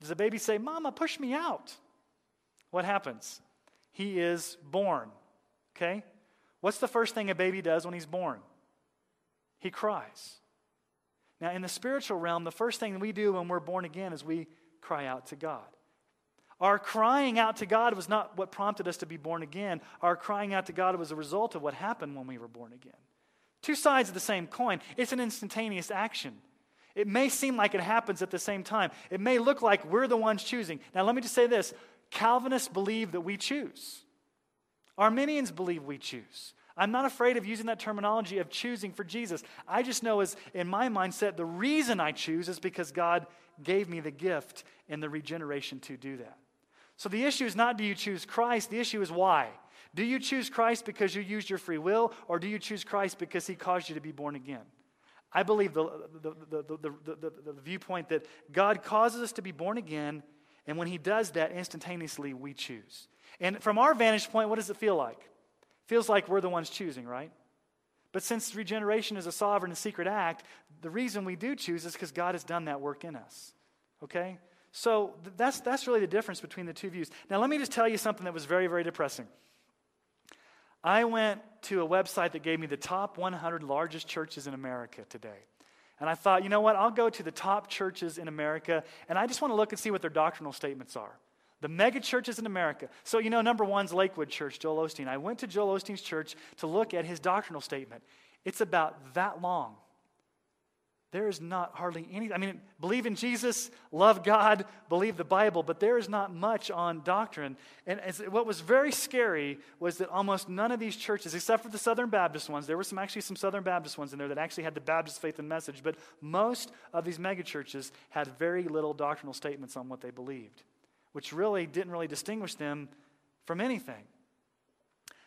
Does the baby say, Mama, push me out? What happens? He is born. Okay? What's the first thing a baby does when he's born? He cries. Now, in the spiritual realm, the first thing we do when we're born again is we cry out to God. Our crying out to God was not what prompted us to be born again. Our crying out to God was a result of what happened when we were born again. Two sides of the same coin. It's an instantaneous action. It may seem like it happens at the same time. It may look like we're the ones choosing. Now, let me just say this Calvinists believe that we choose, Arminians believe we choose. I'm not afraid of using that terminology of choosing for Jesus. I just know, as in my mindset, the reason I choose is because God gave me the gift and the regeneration to do that. So the issue is not do you choose Christ, the issue is why. Do you choose Christ because you used your free will, or do you choose Christ because he caused you to be born again? I believe the, the, the, the, the viewpoint that God causes us to be born again, and when he does that, instantaneously we choose. And from our vantage point, what does it feel like? Feels like we're the ones choosing, right? But since regeneration is a sovereign and secret act, the reason we do choose is because God has done that work in us. Okay? So that's, that's really the difference between the two views. Now, let me just tell you something that was very, very depressing. I went to a website that gave me the top 100 largest churches in America today. And I thought, you know what? I'll go to the top churches in America, and I just want to look and see what their doctrinal statements are. The mega churches in America. So, you know, number one's Lakewood Church, Joel Osteen. I went to Joel Osteen's church to look at his doctrinal statement. It's about that long. There is not hardly any, I mean, believe in Jesus, love God, believe the Bible, but there is not much on doctrine. And as, what was very scary was that almost none of these churches, except for the Southern Baptist ones, there were some actually some Southern Baptist ones in there that actually had the Baptist faith and message, but most of these megachurches had very little doctrinal statements on what they believed which really didn't really distinguish them from anything.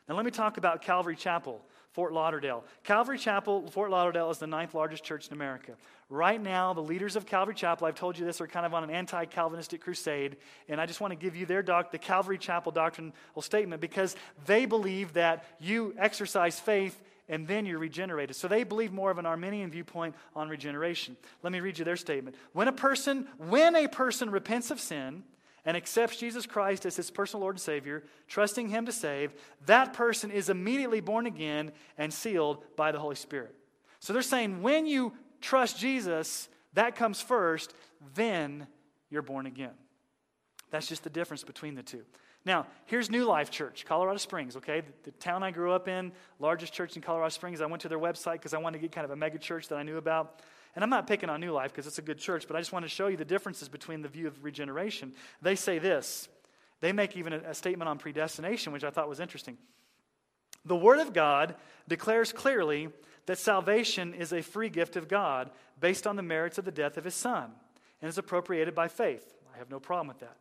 Now, let me talk about Calvary Chapel, Fort Lauderdale. Calvary Chapel, Fort Lauderdale, is the ninth largest church in America. Right now, the leaders of Calvary Chapel, I've told you this, are kind of on an anti Calvinistic crusade. And I just want to give you their doc, the Calvary Chapel doctrinal statement because they believe that you exercise faith and then you're regenerated. So they believe more of an Arminian viewpoint on regeneration. Let me read you their statement. When a person, when a person repents of sin, and accepts Jesus Christ as his personal Lord and Savior, trusting him to save, that person is immediately born again and sealed by the Holy Spirit. So they're saying when you trust Jesus, that comes first, then you're born again. That's just the difference between the two. Now, here's New Life Church, Colorado Springs, okay? The, the, town I grew up in, largest church in Colorado Springs. I went to their website because I wanted to get kind of a mega church that I knew about. And I'm not picking on New Life because it's a good church, but I just want to show you the differences between the view of regeneration. They say this. They make even a, a statement on predestination, which I thought was interesting. The Word of God declares clearly that salvation is a free gift of God based on the merits of the death of His Son and is appropriated by faith. I have no problem with that.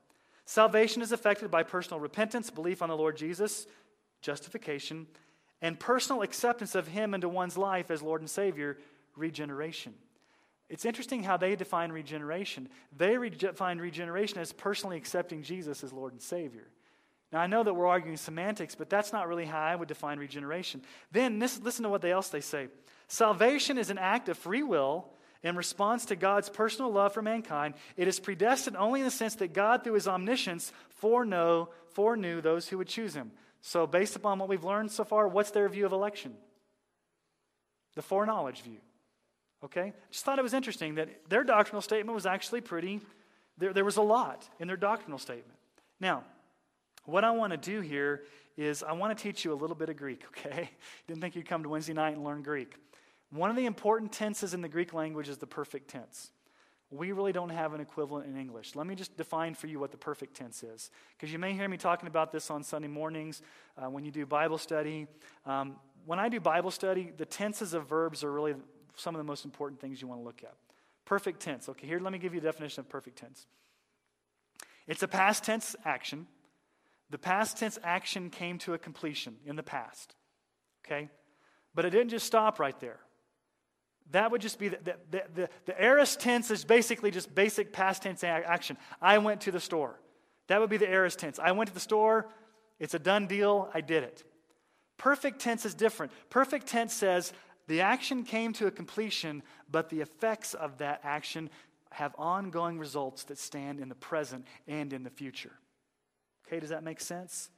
Salvation is effected by personal repentance, belief on the Lord Jesus, justification, and personal acceptance of Him into one's life as Lord and Savior, regeneration. It's interesting how they define regeneration. They define regeneration as personally accepting Jesus as Lord and Savior. Now, I know that we're arguing semantics, but that's not really how I would define regeneration. Then, this, listen to what else they say Salvation is an act of free will in response to God's personal love for mankind. It is predestined only in the sense that God, through his omniscience, foreknow, foreknew those who would choose him. So, based upon what we've learned so far, what's their view of election? The foreknowledge view. Okay? Just thought it was interesting that their doctrinal statement was actually pretty, there, there was a lot in their doctrinal statement. Now, what I want to do here is I want to teach you a little bit of Greek, okay? Didn't think you'd come to Wednesday night and learn Greek. One of the important tenses in the Greek language is the perfect tense. We really don't have an equivalent in English. Let me just define for you what the perfect tense is. Because you may hear me talking about this on Sunday mornings uh, when you do Bible study. Um, when I do Bible study, the tenses of verbs are really some of the most important things you want to look at. Perfect tense. Okay, here, let me give you a definition of perfect tense. It's a past tense action. The past tense action came to a completion in the past. Okay? But it didn't just stop right there. That would just be the, the, the, the, the aorist tense is basically just basic past tense action. I went to the store. That would be the aorist tense. I went to the store. It's a done deal. I did it. Perfect tense is different. Perfect tense says, the action came to a completion, but the effects of that action have ongoing results that stand in the present and in the future. Okay, does that make sense?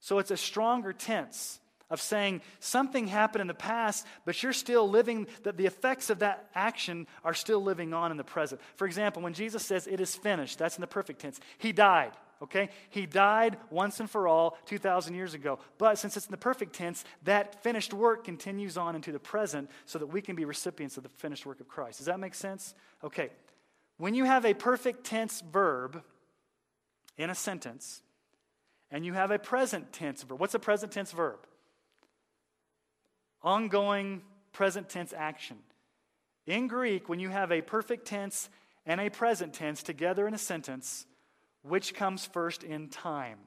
So it's a stronger tense of saying something happened in the past, but you're still living, that the effects of that action are still living on in the present. For example, when Jesus says, It is finished, that's in the perfect tense. He died okay? He died once and for all 2,000 years ago. But since it's in the perfect tense, that finished work continues on into the present so that we can be recipients of the finished work of Christ. Does that make sense? Okay. When you have a perfect tense verb in a sentence, and you have a present tense verb, what's a present tense verb? Ongoing present tense action. In Greek, when you have a perfect tense and a present tense together in a sentence, which comes first in time?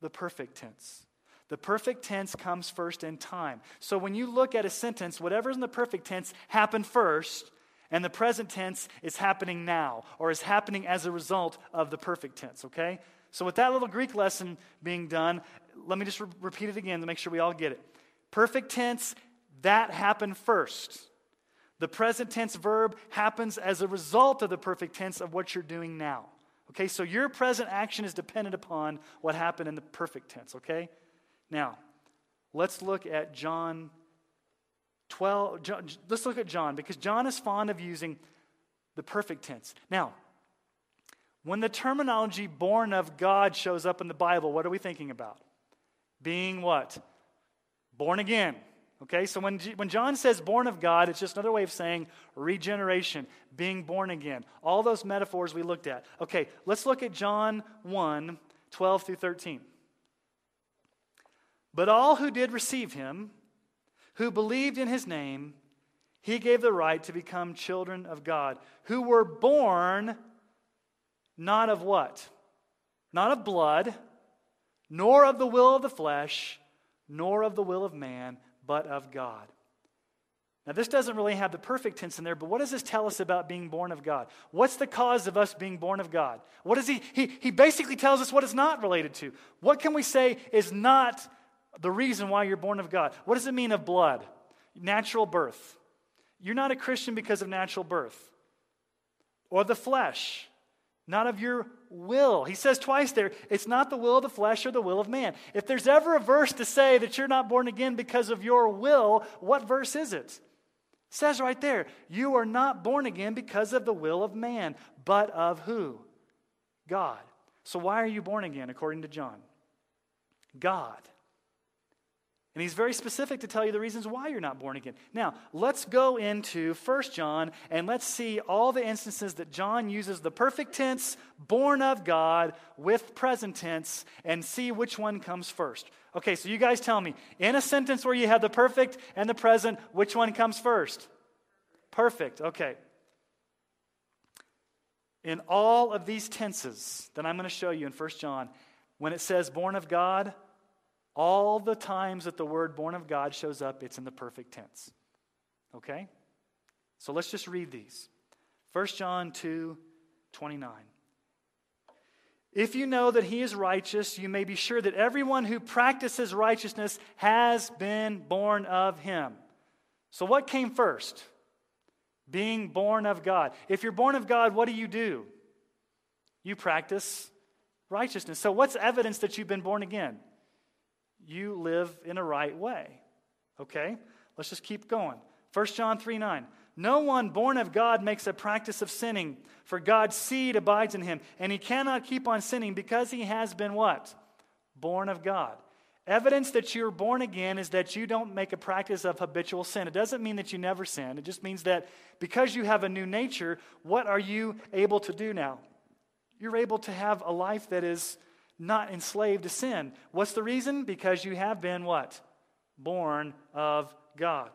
The perfect tense. The perfect tense comes first in time. So when you look at a sentence, whatever's in the perfect tense happened first, and the present tense is happening now, or is happening as a result of the perfect tense, okay? So with that little Greek lesson being done, let me just re- repeat it again to make sure we all get it. Perfect tense, that happened first. The present tense verb happens as a result of the perfect tense of what you're doing now. Okay, so your present action is dependent upon what happened in the perfect tense, okay? Now, let's look at John 12. John, let's look at John because John is fond of using the perfect tense. Now, when the terminology born of God shows up in the Bible, what are we thinking about? Being what? Born again. Okay, so when, when John says born of God, it's just another way of saying regeneration, being born again. All those metaphors we looked at. Okay, let's look at John 1 12 through 13. But all who did receive him, who believed in his name, he gave the right to become children of God, who were born not of what? Not of blood, nor of the will of the flesh, nor of the will of man but of God. Now, this doesn't really have the perfect tense in there, but what does this tell us about being born of God? What's the cause of us being born of God? What is he? He, he basically tells us what it's not related to. What can we say is not the reason why you're born of God? What does it mean of blood? Natural birth. You're not a Christian because of natural birth. Or the flesh not of your will. He says twice there, it's not the will of the flesh or the will of man. If there's ever a verse to say that you're not born again because of your will, what verse is it? it says right there, you are not born again because of the will of man, but of who? God. So why are you born again according to John? God. And he's very specific to tell you the reasons why you're not born again. Now, let's go into 1 John and let's see all the instances that John uses the perfect tense, born of God, with present tense, and see which one comes first. Okay, so you guys tell me, in a sentence where you have the perfect and the present, which one comes first? Perfect, okay. in all of these tenses that I'm going to show you in 1 John, when it says born of God, all the times that the word born of God shows up, it's in the perfect tense. Okay? So let's just read these. 1 John 2 29. If you know that he is righteous, you may be sure that everyone who practices righteousness has been born of him. So, what came first? Being born of God. If you're born of God, what do you do? You practice righteousness. So, what's evidence that you've been born again? You live in a right way. Okay? Let's just keep going. 1 John 3 9. No one born of God makes a practice of sinning, for God's seed abides in him, and he cannot keep on sinning because he has been what? Born of God. Evidence that you're born again is that you don't make a practice of habitual sin. It doesn't mean that you never sin. It just means that because you have a new nature, what are you able to do now? You're able to have a life that is not enslaved to sin. What's the reason? Because you have been what? Born of God.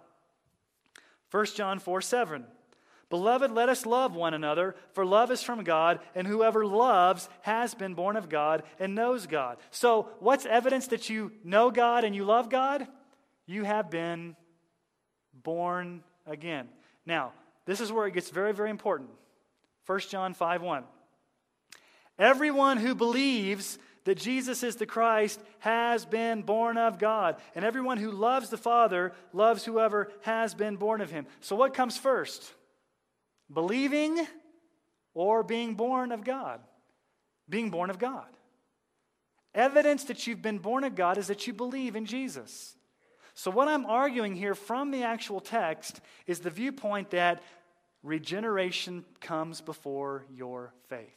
1 John 4 7. Beloved, let us love one another, for love is from God, and whoever loves has been born of God and knows God. So, what's evidence that you know God and you love God? You have been born again. Now, this is where it gets very, very important. 1 John 5 1. Everyone who believes that Jesus is the Christ has been born of God. And everyone who loves the Father loves whoever has been born of him. So, what comes first? Believing or being born of God? Being born of God. Evidence that you've been born of God is that you believe in Jesus. So, what I'm arguing here from the actual text is the viewpoint that regeneration comes before your faith.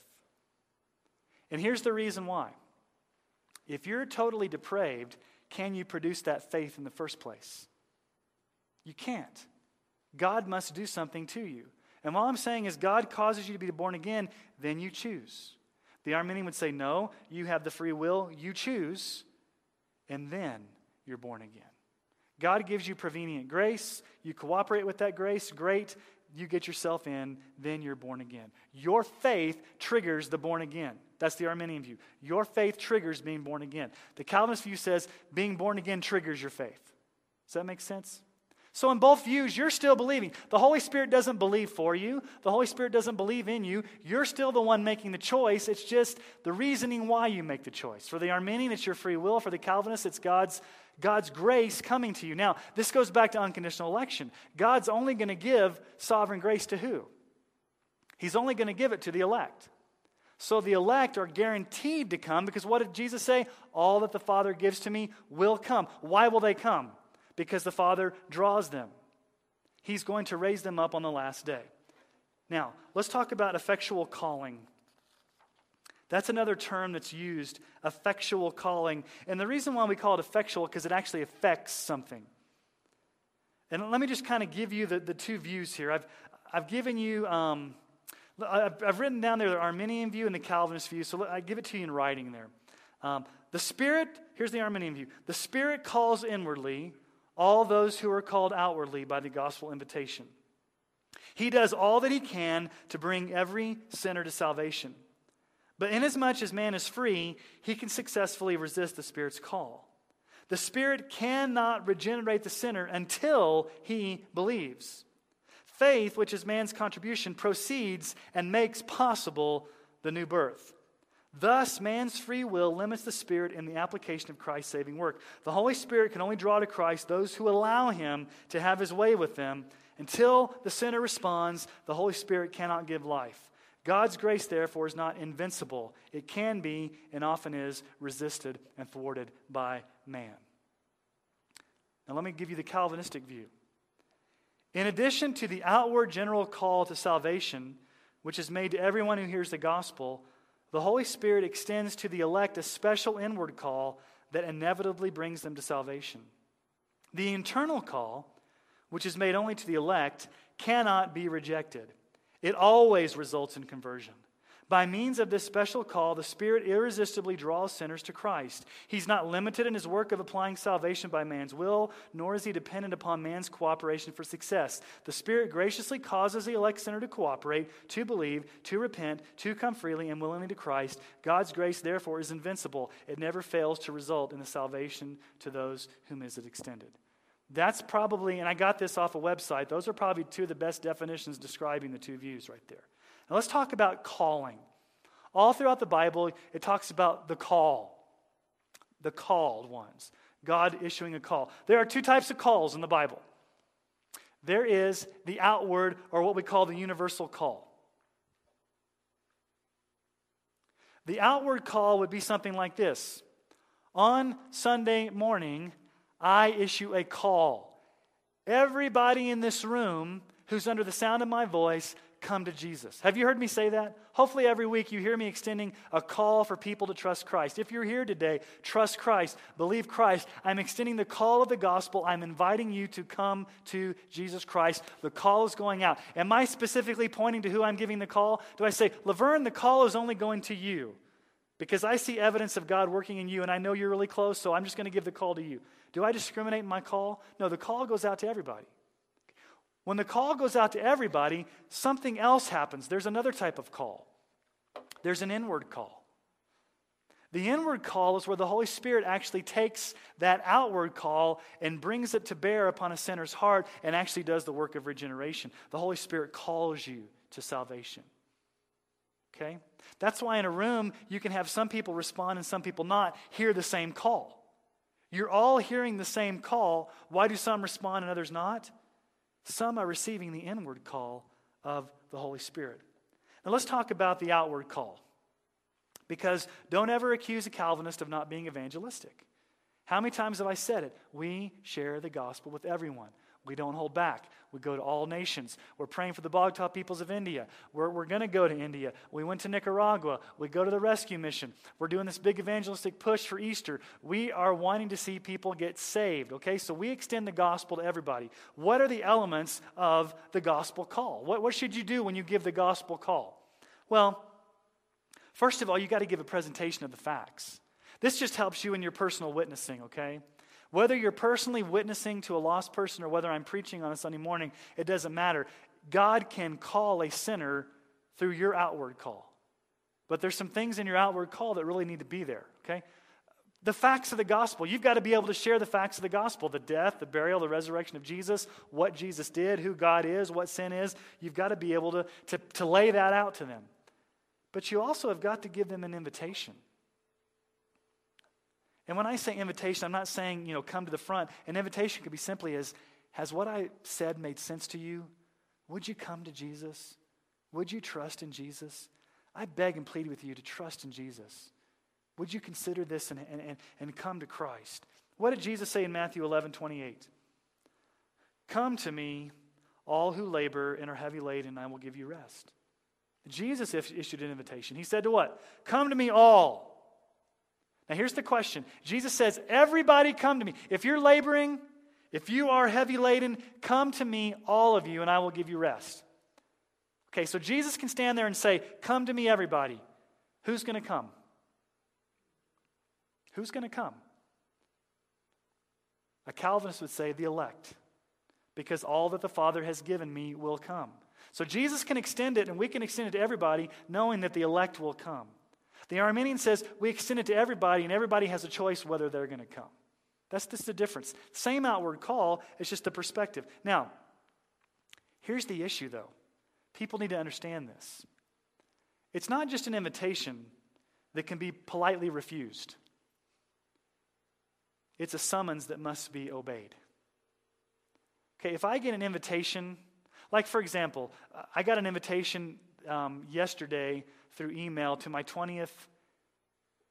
And here's the reason why. If you're totally depraved, can you produce that faith in the first place? You can't. God must do something to you. And what I'm saying is, God causes you to be born again, then you choose. The Arminian would say, no, you have the free will, you choose, and then you're born again. God gives you prevenient grace. You cooperate with that grace, great. You get yourself in, then you're born again. Your faith triggers the born again. That's the Arminian view. Your faith triggers being born again. The Calvinist view says being born again triggers your faith. Does that make sense? So, in both views, you're still believing. The Holy Spirit doesn't believe for you, the Holy Spirit doesn't believe in you. You're still the one making the choice. It's just the reasoning why you make the choice. For the Arminian, it's your free will. For the Calvinist, it's God's, God's grace coming to you. Now, this goes back to unconditional election. God's only going to give sovereign grace to who? He's only going to give it to the elect. So the elect are guaranteed to come because what did Jesus say? All that the Father gives to me will come. Why will they come? Because the Father draws them. He's going to raise them up on the last day. Now, let's talk about effectual calling. That's another term that's used, effectual calling. And the reason why we call it effectual because it actually affects something. And let me just kind of give you the, the two views here. I've, I've given you um, I've written down there the Arminian view and the Calvinist view, so I give it to you in writing there. Um, the Spirit, here's the Arminian view the Spirit calls inwardly all those who are called outwardly by the gospel invitation. He does all that he can to bring every sinner to salvation. But inasmuch as man is free, he can successfully resist the Spirit's call. The Spirit cannot regenerate the sinner until he believes. Faith, which is man's contribution, proceeds and makes possible the new birth. Thus, man's free will limits the Spirit in the application of Christ's saving work. The Holy Spirit can only draw to Christ those who allow Him to have His way with them. Until the sinner responds, the Holy Spirit cannot give life. God's grace, therefore, is not invincible. It can be, and often is, resisted and thwarted by man. Now, let me give you the Calvinistic view. In addition to the outward general call to salvation, which is made to everyone who hears the gospel, the Holy Spirit extends to the elect a special inward call that inevitably brings them to salvation. The internal call, which is made only to the elect, cannot be rejected. It always results in conversion. By means of this special call, the Spirit irresistibly draws sinners to Christ. He's not limited in his work of applying salvation by man's will, nor is he dependent upon man's cooperation for success. The Spirit graciously causes the elect sinner to cooperate, to believe, to repent, to come freely and willingly to Christ. God's grace, therefore, is invincible. It never fails to result in the salvation to those whom is it extended. That's probably, and I got this off a website, those are probably two of the best definitions describing the two views right there. Now let's talk about calling. All throughout the Bible, it talks about the call, the called ones, God issuing a call. There are two types of calls in the Bible there is the outward, or what we call the universal call. The outward call would be something like this On Sunday morning, I issue a call. Everybody in this room who's under the sound of my voice, come to Jesus. Have you heard me say that? Hopefully, every week you hear me extending a call for people to trust Christ. If you're here today, trust Christ, believe Christ. I'm extending the call of the gospel. I'm inviting you to come to Jesus Christ. The call is going out. Am I specifically pointing to who I'm giving the call? Do I say, Laverne, the call is only going to you? Because I see evidence of God working in you and I know you're really close, so I'm just going to give the call to you. Do I discriminate in my call? No, the call goes out to everybody. When the call goes out to everybody, something else happens. There's another type of call. There's an inward call. The inward call is where the Holy Spirit actually takes that outward call and brings it to bear upon a sinner's heart and actually does the work of regeneration. The Holy Spirit calls you to salvation. Okay? That's why in a room you can have some people respond and some people not hear the same call. You're all hearing the same call. Why do some respond and others not? Some are receiving the inward call of the Holy Spirit. Now let's talk about the outward call. Because don't ever accuse a Calvinist of not being evangelistic. How many times have I said it? We share the gospel with everyone. We don't hold back. We go to all nations. We're praying for the Bogta peoples of India. We're, we're going to go to India. We went to Nicaragua. We go to the rescue mission. We're doing this big evangelistic push for Easter. We are wanting to see people get saved, okay? So we extend the gospel to everybody. What are the elements of the gospel call? What, what should you do when you give the gospel call? Well, first of all, you got to give a presentation of the facts. This just helps you in your personal witnessing, okay? Whether you're personally witnessing to a lost person or whether I'm preaching on a Sunday morning, it doesn't matter. God can call a sinner through your outward call. But there's some things in your outward call that really need to be there, okay? The facts of the gospel. You've got to be able to share the facts of the gospel the death, the burial, the resurrection of Jesus, what Jesus did, who God is, what sin is. You've got to be able to, to, to lay that out to them. But you also have got to give them an invitation. And when I say invitation, I'm not saying, you know, come to the front. An invitation could be simply as, has what I said made sense to you? Would you come to Jesus? Would you trust in Jesus? I beg and plead with you to trust in Jesus. Would you consider this and, and, and come to Christ? What did Jesus say in Matthew 11, 28? Come to me, all who labor and are heavy laden, and I will give you rest. Jesus issued an invitation. He said to what? Come to me, all now, here's the question Jesus says, Everybody come to me. If you're laboring, if you are heavy laden, come to me, all of you, and I will give you rest. Okay, so Jesus can stand there and say, Come to me, everybody. Who's going to come? Who's going to come? A Calvinist would say, The elect, because all that the Father has given me will come. So Jesus can extend it, and we can extend it to everybody, knowing that the elect will come. The Arminian says we extend it to everybody, and everybody has a choice whether they're going to come. That's just the difference. Same outward call, it's just the perspective. Now, here's the issue, though. People need to understand this. It's not just an invitation that can be politely refused, it's a summons that must be obeyed. Okay, if I get an invitation, like for example, I got an invitation um, yesterday through email to my 20th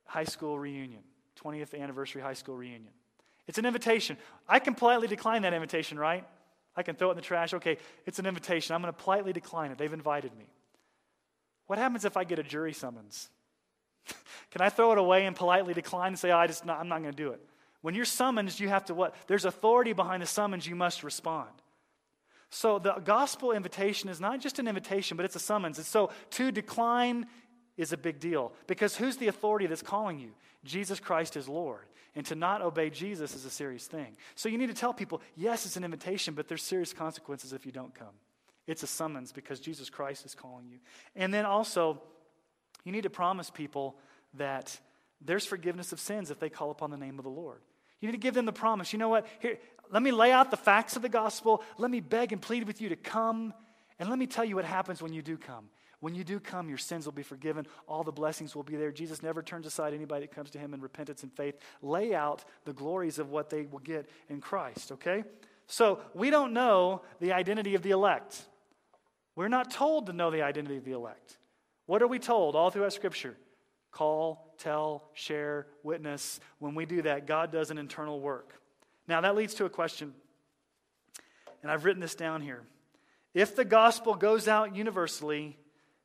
high school reunion, 20th anniversary high school reunion. It's an invitation. I can politely decline that invitation, right? I can throw it in the trash. Okay, it's an invitation. I'm going to politely decline it. They've invited me. What happens if I get a jury summons? can I throw it away and politely decline and say, oh, I just not, I'm not going to do it? When you're summoned, you have to what? There's authority behind the summons, you must respond. So the gospel invitation is not just an invitation, but it's a summons. And so to decline is a big deal because who's the authority that's calling you? Jesus Christ is Lord. And to not obey Jesus is a serious thing. So you need to tell people, yes, it's an invitation, but there's serious consequences if you don't come. It's a summons because Jesus Christ is calling you. And then also, you need to promise people that there's forgiveness of sins if they call upon the name of the Lord. You need to give them the promise. You know what? Here, let me lay out the facts of the gospel. Let me beg and plead with you to come. And let me tell you what happens when you do come. When you do come, your sins will be forgiven. All the blessings will be there. Jesus never turns aside anybody that comes to him in repentance and faith. Lay out the glories of what they will get in Christ, okay? So we don't know the identity of the elect. We're not told to know the identity of the elect. What are we told all throughout Scripture? Call, tell, share, witness. When we do that, God does an internal work. Now, that leads to a question, and I've written this down here. If the gospel goes out universally,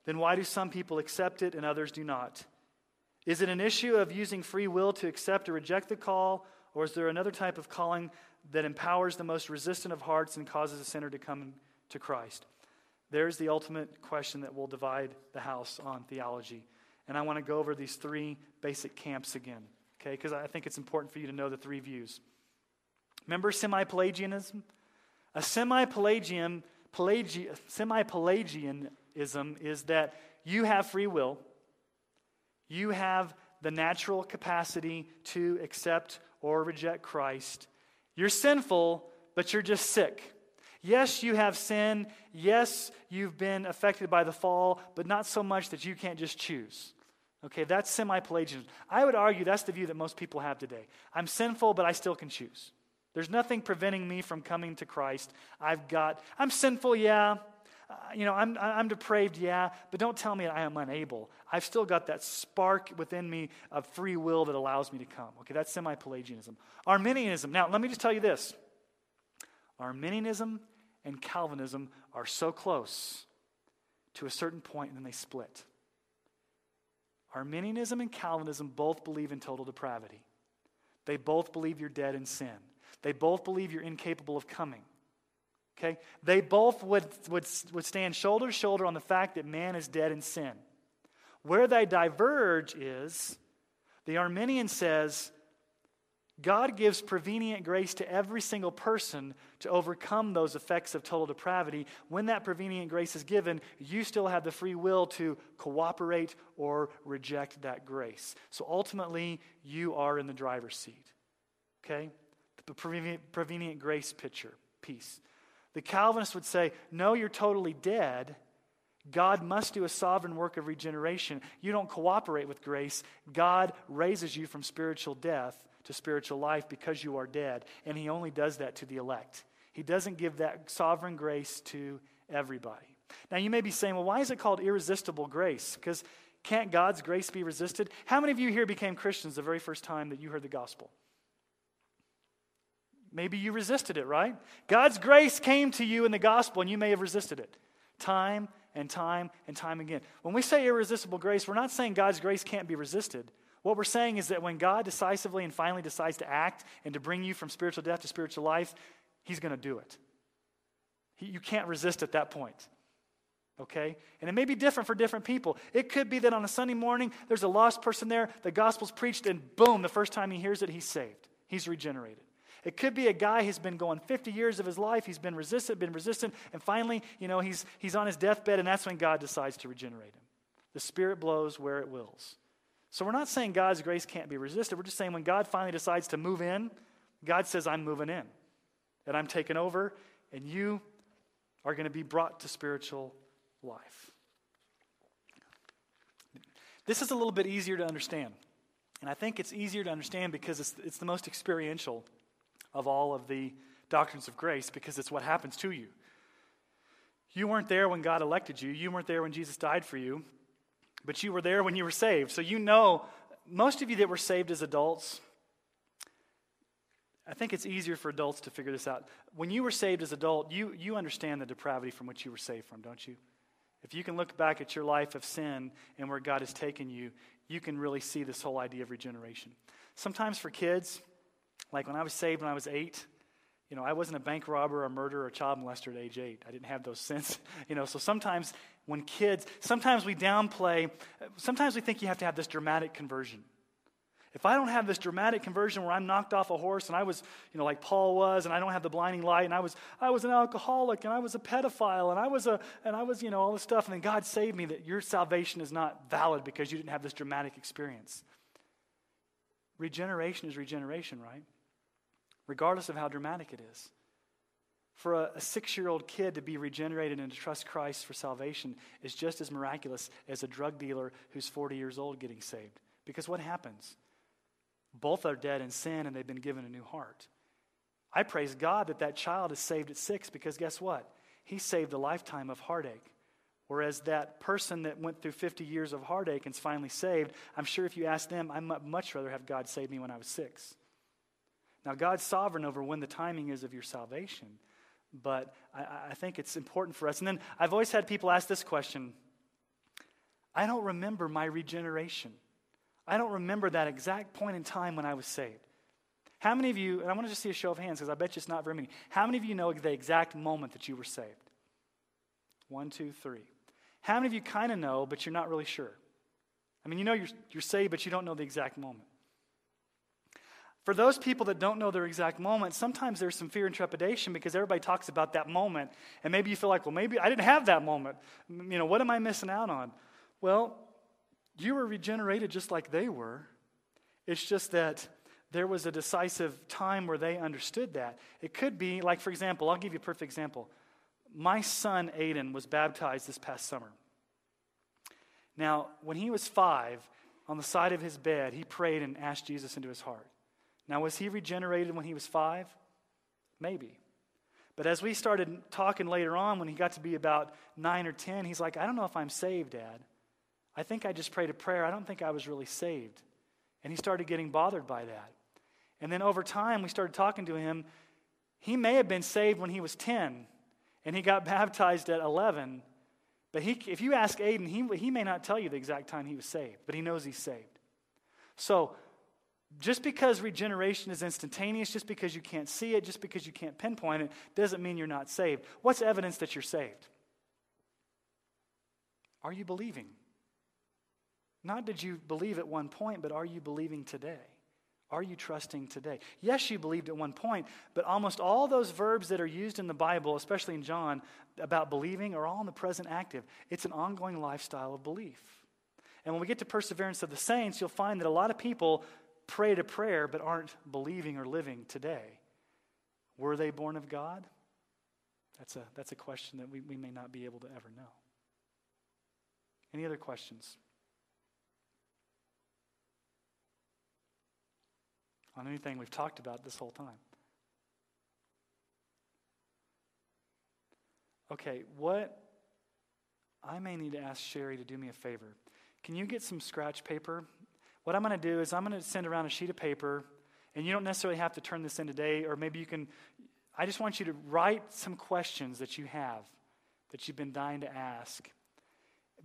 then why do some people accept it and others do not? Is it an issue of using free will to accept or reject the call, or is there another type of calling that empowers the most resistant of hearts and causes a sinner to come to Christ? There's the ultimate question that will divide the house on theology. And I want to go over these three basic camps again, okay? Because I think it's important for you to know the three views. Remember semi Pelagianism? A semi Pelagian semi Pelagianism is that you have free will, you have the natural capacity to accept or reject Christ. You're sinful, but you're just sick. Yes, you have sin. Yes, you've been affected by the fall, but not so much that you can't just choose. Okay, that's semi Pelagianism. I would argue that's the view that most people have today. I'm sinful, but I still can choose. There's nothing preventing me from coming to Christ. I've got, I'm sinful, yeah. Uh, you know, I'm, I'm depraved, yeah, but don't tell me I am unable. I've still got that spark within me of free will that allows me to come. Okay, that's semi Pelagianism. Arminianism. Now, let me just tell you this Arminianism and Calvinism are so close to a certain point and then they split. Arminianism and Calvinism both believe in total depravity. They both believe you're dead in sin. They both believe you're incapable of coming. Okay? They both would, would, would stand shoulder to shoulder on the fact that man is dead in sin. Where they diverge is the Arminian says God gives prevenient grace to every single person to overcome those effects of total depravity. When that prevenient grace is given, you still have the free will to cooperate or reject that grace. So ultimately, you are in the driver's seat. Okay? The prevenient, grace picture, piece. The Calvinist would say, No, you're totally dead. God must do a sovereign work of regeneration. You don't cooperate with grace. God raises you from spiritual death to spiritual life because you are dead. And He only does that to the elect. He doesn't give that sovereign grace to everybody. Now, you may be saying, well, why is it called irresistible grace? Because can't God's grace be resisted? How many of you here became Christians the very first time that you heard the gospel? Maybe you resisted it, right? God's grace came to you in the gospel and you may have resisted it time and time and time again. When we say irresistible grace, we're not saying God's grace can't be resisted. What we're saying is that when God decisively and finally decides to act and to bring you from spiritual death to spiritual life, He's going to do it. You can't resist at that point. Okay? And it may be different for different people. It could be that on a Sunday morning, there's a lost person there, the gospel's preached, and boom, the first time he hears it, he's saved. He's regenerated. It could be a guy who's been going 50 years of his life, he's been resistant, been resistant, and finally, you know, he's, he's on his deathbed, and that's when God decides to regenerate him. The Spirit blows where it wills. So we're not saying God's grace can't be resisted. We're just saying when God finally decides to move in, God says, I'm moving in. And I'm taking over, and you are going to be brought to spiritual life. This is a little bit easier to understand. And I think it's easier to understand because it's, it's the most experiential of all of the doctrines of grace because it's what happens to you. You weren't there when God elected you, you weren't there when Jesus died for you. But you were there when you were saved. So you know, most of you that were saved as adults, I think it's easier for adults to figure this out. When you were saved as adult, you, you understand the depravity from which you were saved from, don't you? If you can look back at your life of sin and where God has taken you, you can really see this whole idea of regeneration. Sometimes for kids, like when I was saved when I was eight, you know, I wasn't a bank robber, a murderer, a child molester at age eight. I didn't have those sins. You know, so sometimes when kids, sometimes we downplay, sometimes we think you have to have this dramatic conversion. If I don't have this dramatic conversion where I'm knocked off a horse and I was, you know, like Paul was, and I don't have the blinding light, and I was, I was an alcoholic, and I was a pedophile, and I was a, and I was, you know, all this stuff, and then God saved me, that your salvation is not valid because you didn't have this dramatic experience. Regeneration is regeneration, right? Regardless of how dramatic it is. For a, a six year old kid to be regenerated and to trust Christ for salvation is just as miraculous as a drug dealer who's 40 years old getting saved. Because what happens? Both are dead in sin and they've been given a new heart. I praise God that that child is saved at six because guess what? He saved a lifetime of heartache. Whereas that person that went through 50 years of heartache and's finally saved, I'm sure if you ask them, I'd much rather have God save me when I was six. Now, God's sovereign over when the timing is of your salvation, but I, I, think it's important for us. And then I've always had people ask this question I don't remember my regeneration. I don't remember that exact point in time when I was saved. How many of you, and I want to just see a show of hands because I bet you it's not very many. How many of you know the exact moment that you were saved? One, two, three. How many of you kind of know, but you're not really sure? I mean, you know you're, you're saved, but you don't know the exact moment. For those people that don't know their exact moment, sometimes there's some fear and trepidation because everybody talks about that moment. And maybe you feel like, well, maybe I didn't have that moment. You know, what am I missing out on? Well, you were regenerated just like they were. It's just that there was a decisive time where they understood that. It could be, like, for example, I'll give you a perfect example. My son, Aiden, was baptized this past summer. Now, when he was five, on the side of his bed, he prayed and asked Jesus into his heart. Now, was he regenerated when he was five? Maybe. But as we started talking later on, when he got to be about nine or ten, he's like, I don't know if I'm saved, Dad. I think I just prayed a prayer. I don't think I was really saved. And he started getting bothered by that. And then over time, we started talking to him. He may have been saved when he was 10, and he got baptized at 11. But he, if you ask Aiden, he, he may not tell you the exact time he was saved, but he knows he's saved. So just because regeneration is instantaneous, just because you can't see it, just because you can't pinpoint it, doesn't mean you're not saved. What's evidence that you're saved? Are you believing? Not did you believe at one point, but are you believing today? Are you trusting today? Yes, you believed at one point, but almost all those verbs that are used in the Bible, especially in John, about believing are all in the present active. It's an ongoing lifestyle of belief. And when we get to perseverance of the saints, you'll find that a lot of people prayed a prayer but aren't believing or living today. Were they born of God? That's a, that's a question that we, we may not be able to ever know. Any other questions? On anything we've talked about this whole time? Okay, what I may need to ask Sherry to do me a favor. Can you get some scratch paper what I'm going to do is I'm going to send around a sheet of paper, and you don't necessarily have to turn this in today, or maybe you can. I just want you to write some questions that you have that you've been dying to ask.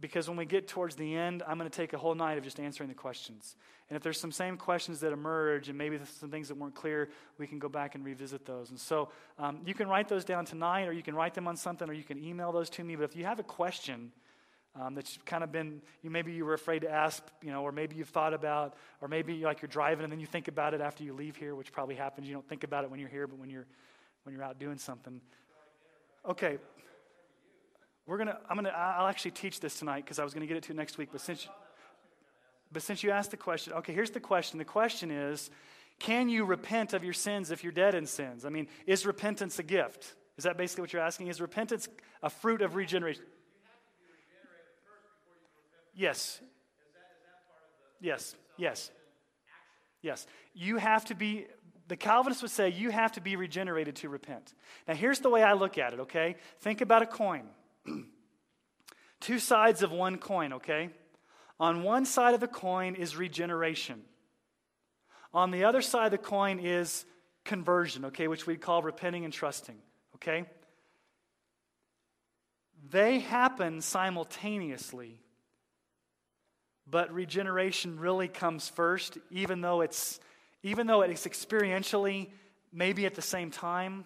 Because when we get towards the end, I'm going to take a whole night of just answering the questions. And if there's some same questions that emerge and maybe some things that weren't clear, we can go back and revisit those. And so um, you can write those down tonight, or you can write them on something, or you can email those to me. But if you have a question, um, that's kind of been you maybe you were afraid to ask you know or maybe you've thought about or maybe like you're driving and then you think about it after you leave here which probably happens. You don't think about it when you're here but when you're when you're out doing something. Okay. We're gonna i'm gonna i'll actually teach this tonight because i was gonna get it to next week but since but since you asked the question okay here's the question. The question is can you repent of your sins if you're dead in sins? I mean is repentance a gift? Is that basically what you're asking? Is repentance a fruit of regeneration Yes. Yes. Yes. Yes. You have to be, the Calvinists would say, you have to be regenerated to repent. Now, here's the way I look at it, okay? Think about a coin. Two sides of one coin, okay? On one side of the coin is regeneration. On the other side of the coin is conversion, okay, which we call repenting and trusting, okay? They happen simultaneously but regeneration really comes first, even though it's even though it's experientially maybe at the same time.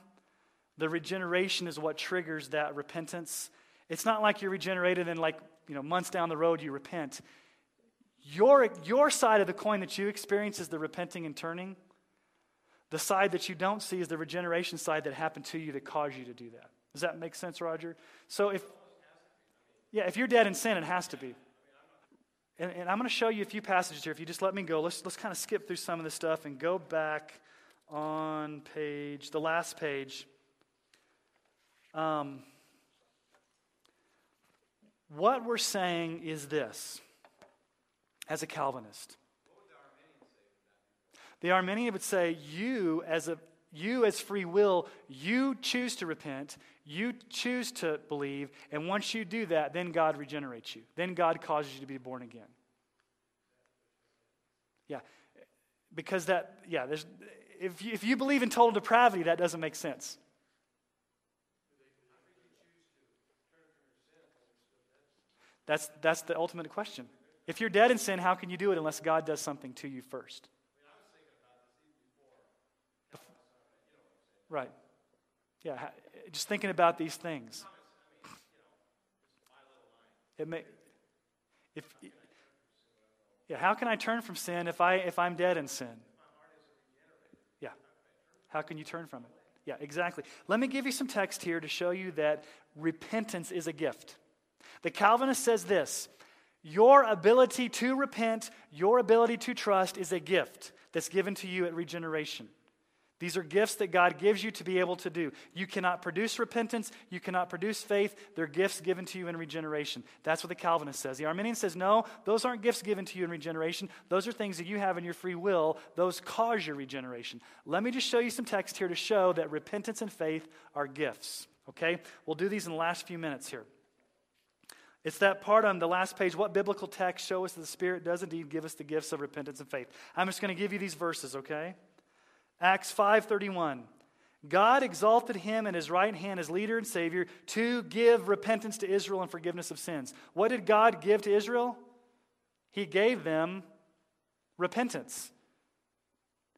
The regeneration is what triggers that repentance. It's not like you're regenerated and like, you know, months down the road you repent. Your, your side of the coin that you experience is the repenting and turning. The side that you don't see is the regeneration side that happened to you that caused you to do that. Does that make sense, Roger? So if yeah, if you're dead in sin, it has to be. And, and I'm going to show you a few passages here. If you just let me go, let's, let's kind of skip through some of this stuff and go back on page, the last page. Um, what we're saying is this as a Calvinist. The Arminian would say, you as a you as free will, you choose to repent, you choose to believe, and once you do that, then God regenerates you. Then God causes you to be born again. Yeah. Because that, yeah, there's, if you, if you believe in total depravity, that doesn't make sense. That's, that's the ultimate question. If you're dead in sin, how can you do it unless God does something to you first? Right. Yeah, just thinking about these things. It may, if, yeah, how can I turn from sin if, I, if I'm dead in sin? Yeah. How can you turn from it? Yeah, exactly. Let me give you some text here to show you that repentance is a gift. The Calvinist says this Your ability to repent, your ability to trust is a gift that's given to you at regeneration. These are gifts that God gives you to be able to do. You cannot produce repentance. You cannot produce faith. They're gifts given to you in regeneration. That's what the Calvinist says. The Arminian says, no, those aren't gifts given to you in regeneration. Those are things that you have in your free will. Those cause your regeneration. Let me just show you some text here to show that repentance and faith are gifts. Okay? We'll do these in the last few minutes here. It's that part on the last page. What biblical text show us that the Spirit does indeed give us the gifts of repentance and faith? I'm just going to give you these verses, okay? Acts 5:31. God exalted him in his right hand as leader and savior to give repentance to Israel and forgiveness of sins. What did God give to Israel? He gave them repentance.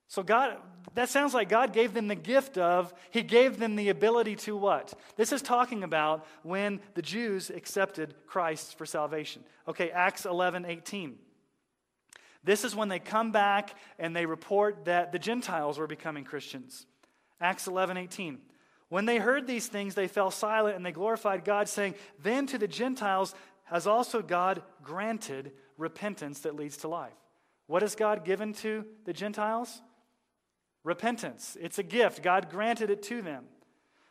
So God that sounds like God gave them the gift of he gave them the ability to what? This is talking about when the Jews accepted Christ for salvation. Okay, Acts 11:18. This is when they come back and they report that the Gentiles were becoming Christians. Acts 11 18. When they heard these things, they fell silent and they glorified God, saying, Then to the Gentiles has also God granted repentance that leads to life. What has God given to the Gentiles? Repentance. It's a gift. God granted it to them.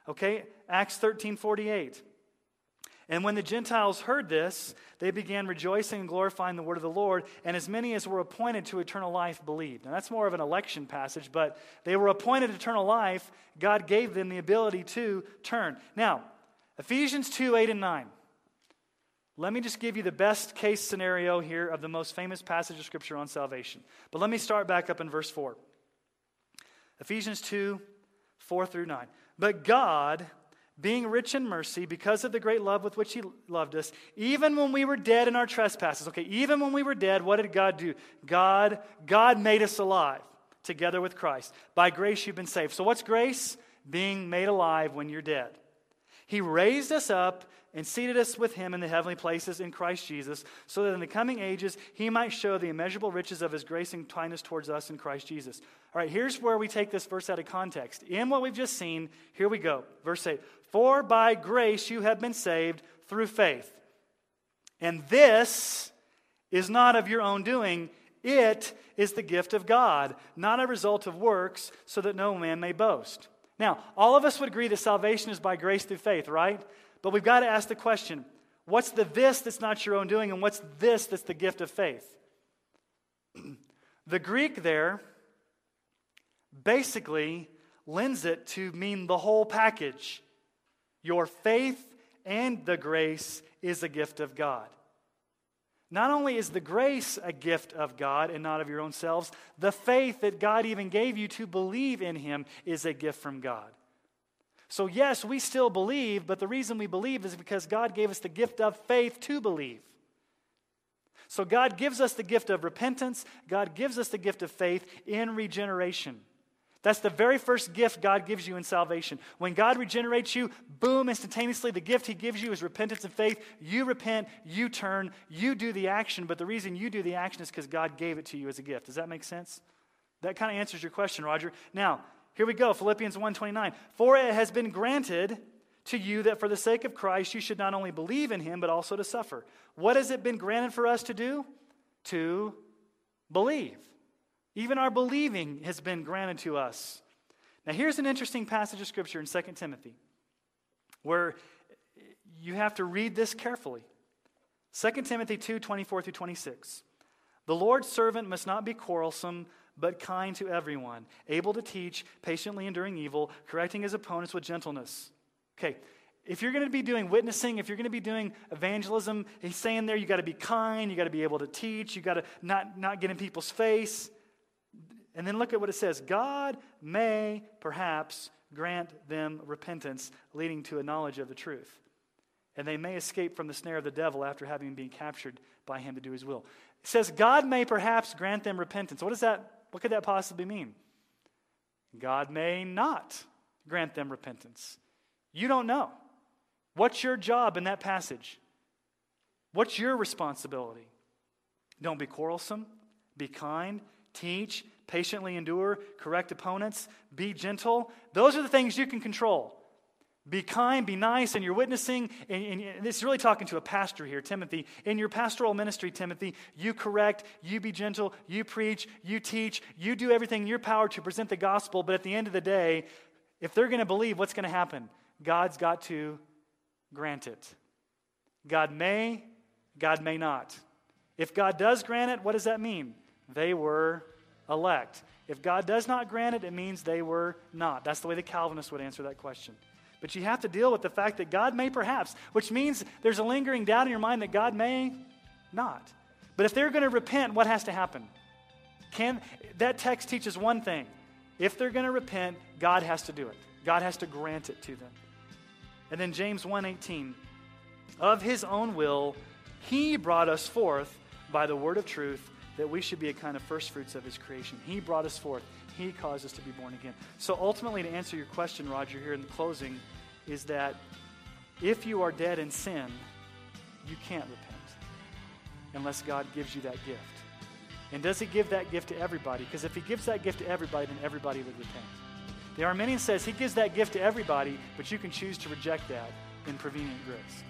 Okay? Acts 13 48. And when the Gentiles heard this, they began rejoicing and glorifying the word of the Lord, and as many as were appointed to eternal life believed. Now, that's more of an election passage, but they were appointed eternal life. God gave them the ability to turn. Now, Ephesians 2 8 and 9. Let me just give you the best case scenario here of the most famous passage of Scripture on salvation. But let me start back up in verse 4. Ephesians 2 4 through 9. But God, being rich in mercy, because of the great love with which He loved us, even when we were dead in our trespasses. Okay, even when we were dead, what did God do? God, God made us alive together with Christ. By grace you've been saved. So what's grace? Being made alive when you're dead. He raised us up and seated us with him in the heavenly places in Christ Jesus, so that in the coming ages he might show the immeasurable riches of his grace and kindness towards us in Christ Jesus. All right, here's where we take this verse out of context. In what we've just seen, here we go. Verse 8 For by grace you have been saved through faith. And this is not of your own doing, it is the gift of God, not a result of works, so that no man may boast. Now, all of us would agree that salvation is by grace through faith, right? But we've got to ask the question what's the this that's not your own doing, and what's this that's the gift of faith? the Greek there basically lends it to mean the whole package. Your faith and the grace is a gift of God. Not only is the grace a gift of God and not of your own selves, the faith that God even gave you to believe in Him is a gift from God. So, yes, we still believe, but the reason we believe is because God gave us the gift of faith to believe. So, God gives us the gift of repentance, God gives us the gift of faith in regeneration. That's the very first gift God gives you in salvation. When God regenerates you, boom, instantaneously, the gift He gives you is repentance and faith. You repent, you turn, you do the action, but the reason you do the action is because God gave it to you as a gift. Does that make sense? That kind of answers your question, Roger. Now, here we go Philippians 1:29. For it has been granted to you that for the sake of Christ you should not only believe in him, but also to suffer. What has it been granted for us to do? To believe. Even our believing has been granted to us. Now, here's an interesting passage of scripture in 2 Timothy where you have to read this carefully. 2 Timothy 2 24 through 26. The Lord's servant must not be quarrelsome, but kind to everyone, able to teach, patiently enduring evil, correcting his opponents with gentleness. Okay, if you're going to be doing witnessing, if you're going to be doing evangelism, he's saying there you got to be kind, you got to be able to teach, you got to not, not get in people's face. And then look at what it says God may perhaps grant them repentance, leading to a knowledge of the truth. And they may escape from the snare of the devil after having been captured by him to do his will. It says God may perhaps grant them repentance. What does that what could that possibly mean? God may not grant them repentance. You don't know. What's your job in that passage? What's your responsibility? Don't be quarrelsome, be kind, teach, patiently endure, correct opponents, be gentle. Those are the things you can control. Be kind, be nice, and you're witnessing. And, and, and this is really talking to a pastor here, Timothy. In your pastoral ministry, Timothy, you correct, you be gentle, you preach, you teach, you do everything in your power to present the gospel. But at the end of the day, if they're going to believe, what's going to happen? God's got to grant it. God may, God may not. If God does grant it, what does that mean? They were elect. If God does not grant it, it means they were not. That's the way the Calvinists would answer that question. But you have to deal with the fact that God may perhaps, which means there's a lingering doubt in your mind that God may not. But if they're going to repent, what has to happen? Can that text teaches one thing. If they're going to repent, God has to do it. God has to grant it to them. And then James 1:18 of his own will he brought us forth by the word of truth that we should be a kind of first fruits of his creation. He brought us forth. He caused us to be born again. So ultimately, to answer your question, Roger, here in the closing, is that if you are dead in sin, you can't repent unless God gives you that gift. And does he give that gift to everybody? Because if he gives that gift to everybody, then everybody would repent. The Arminian says he gives that gift to everybody, but you can choose to reject that in prevenient grace.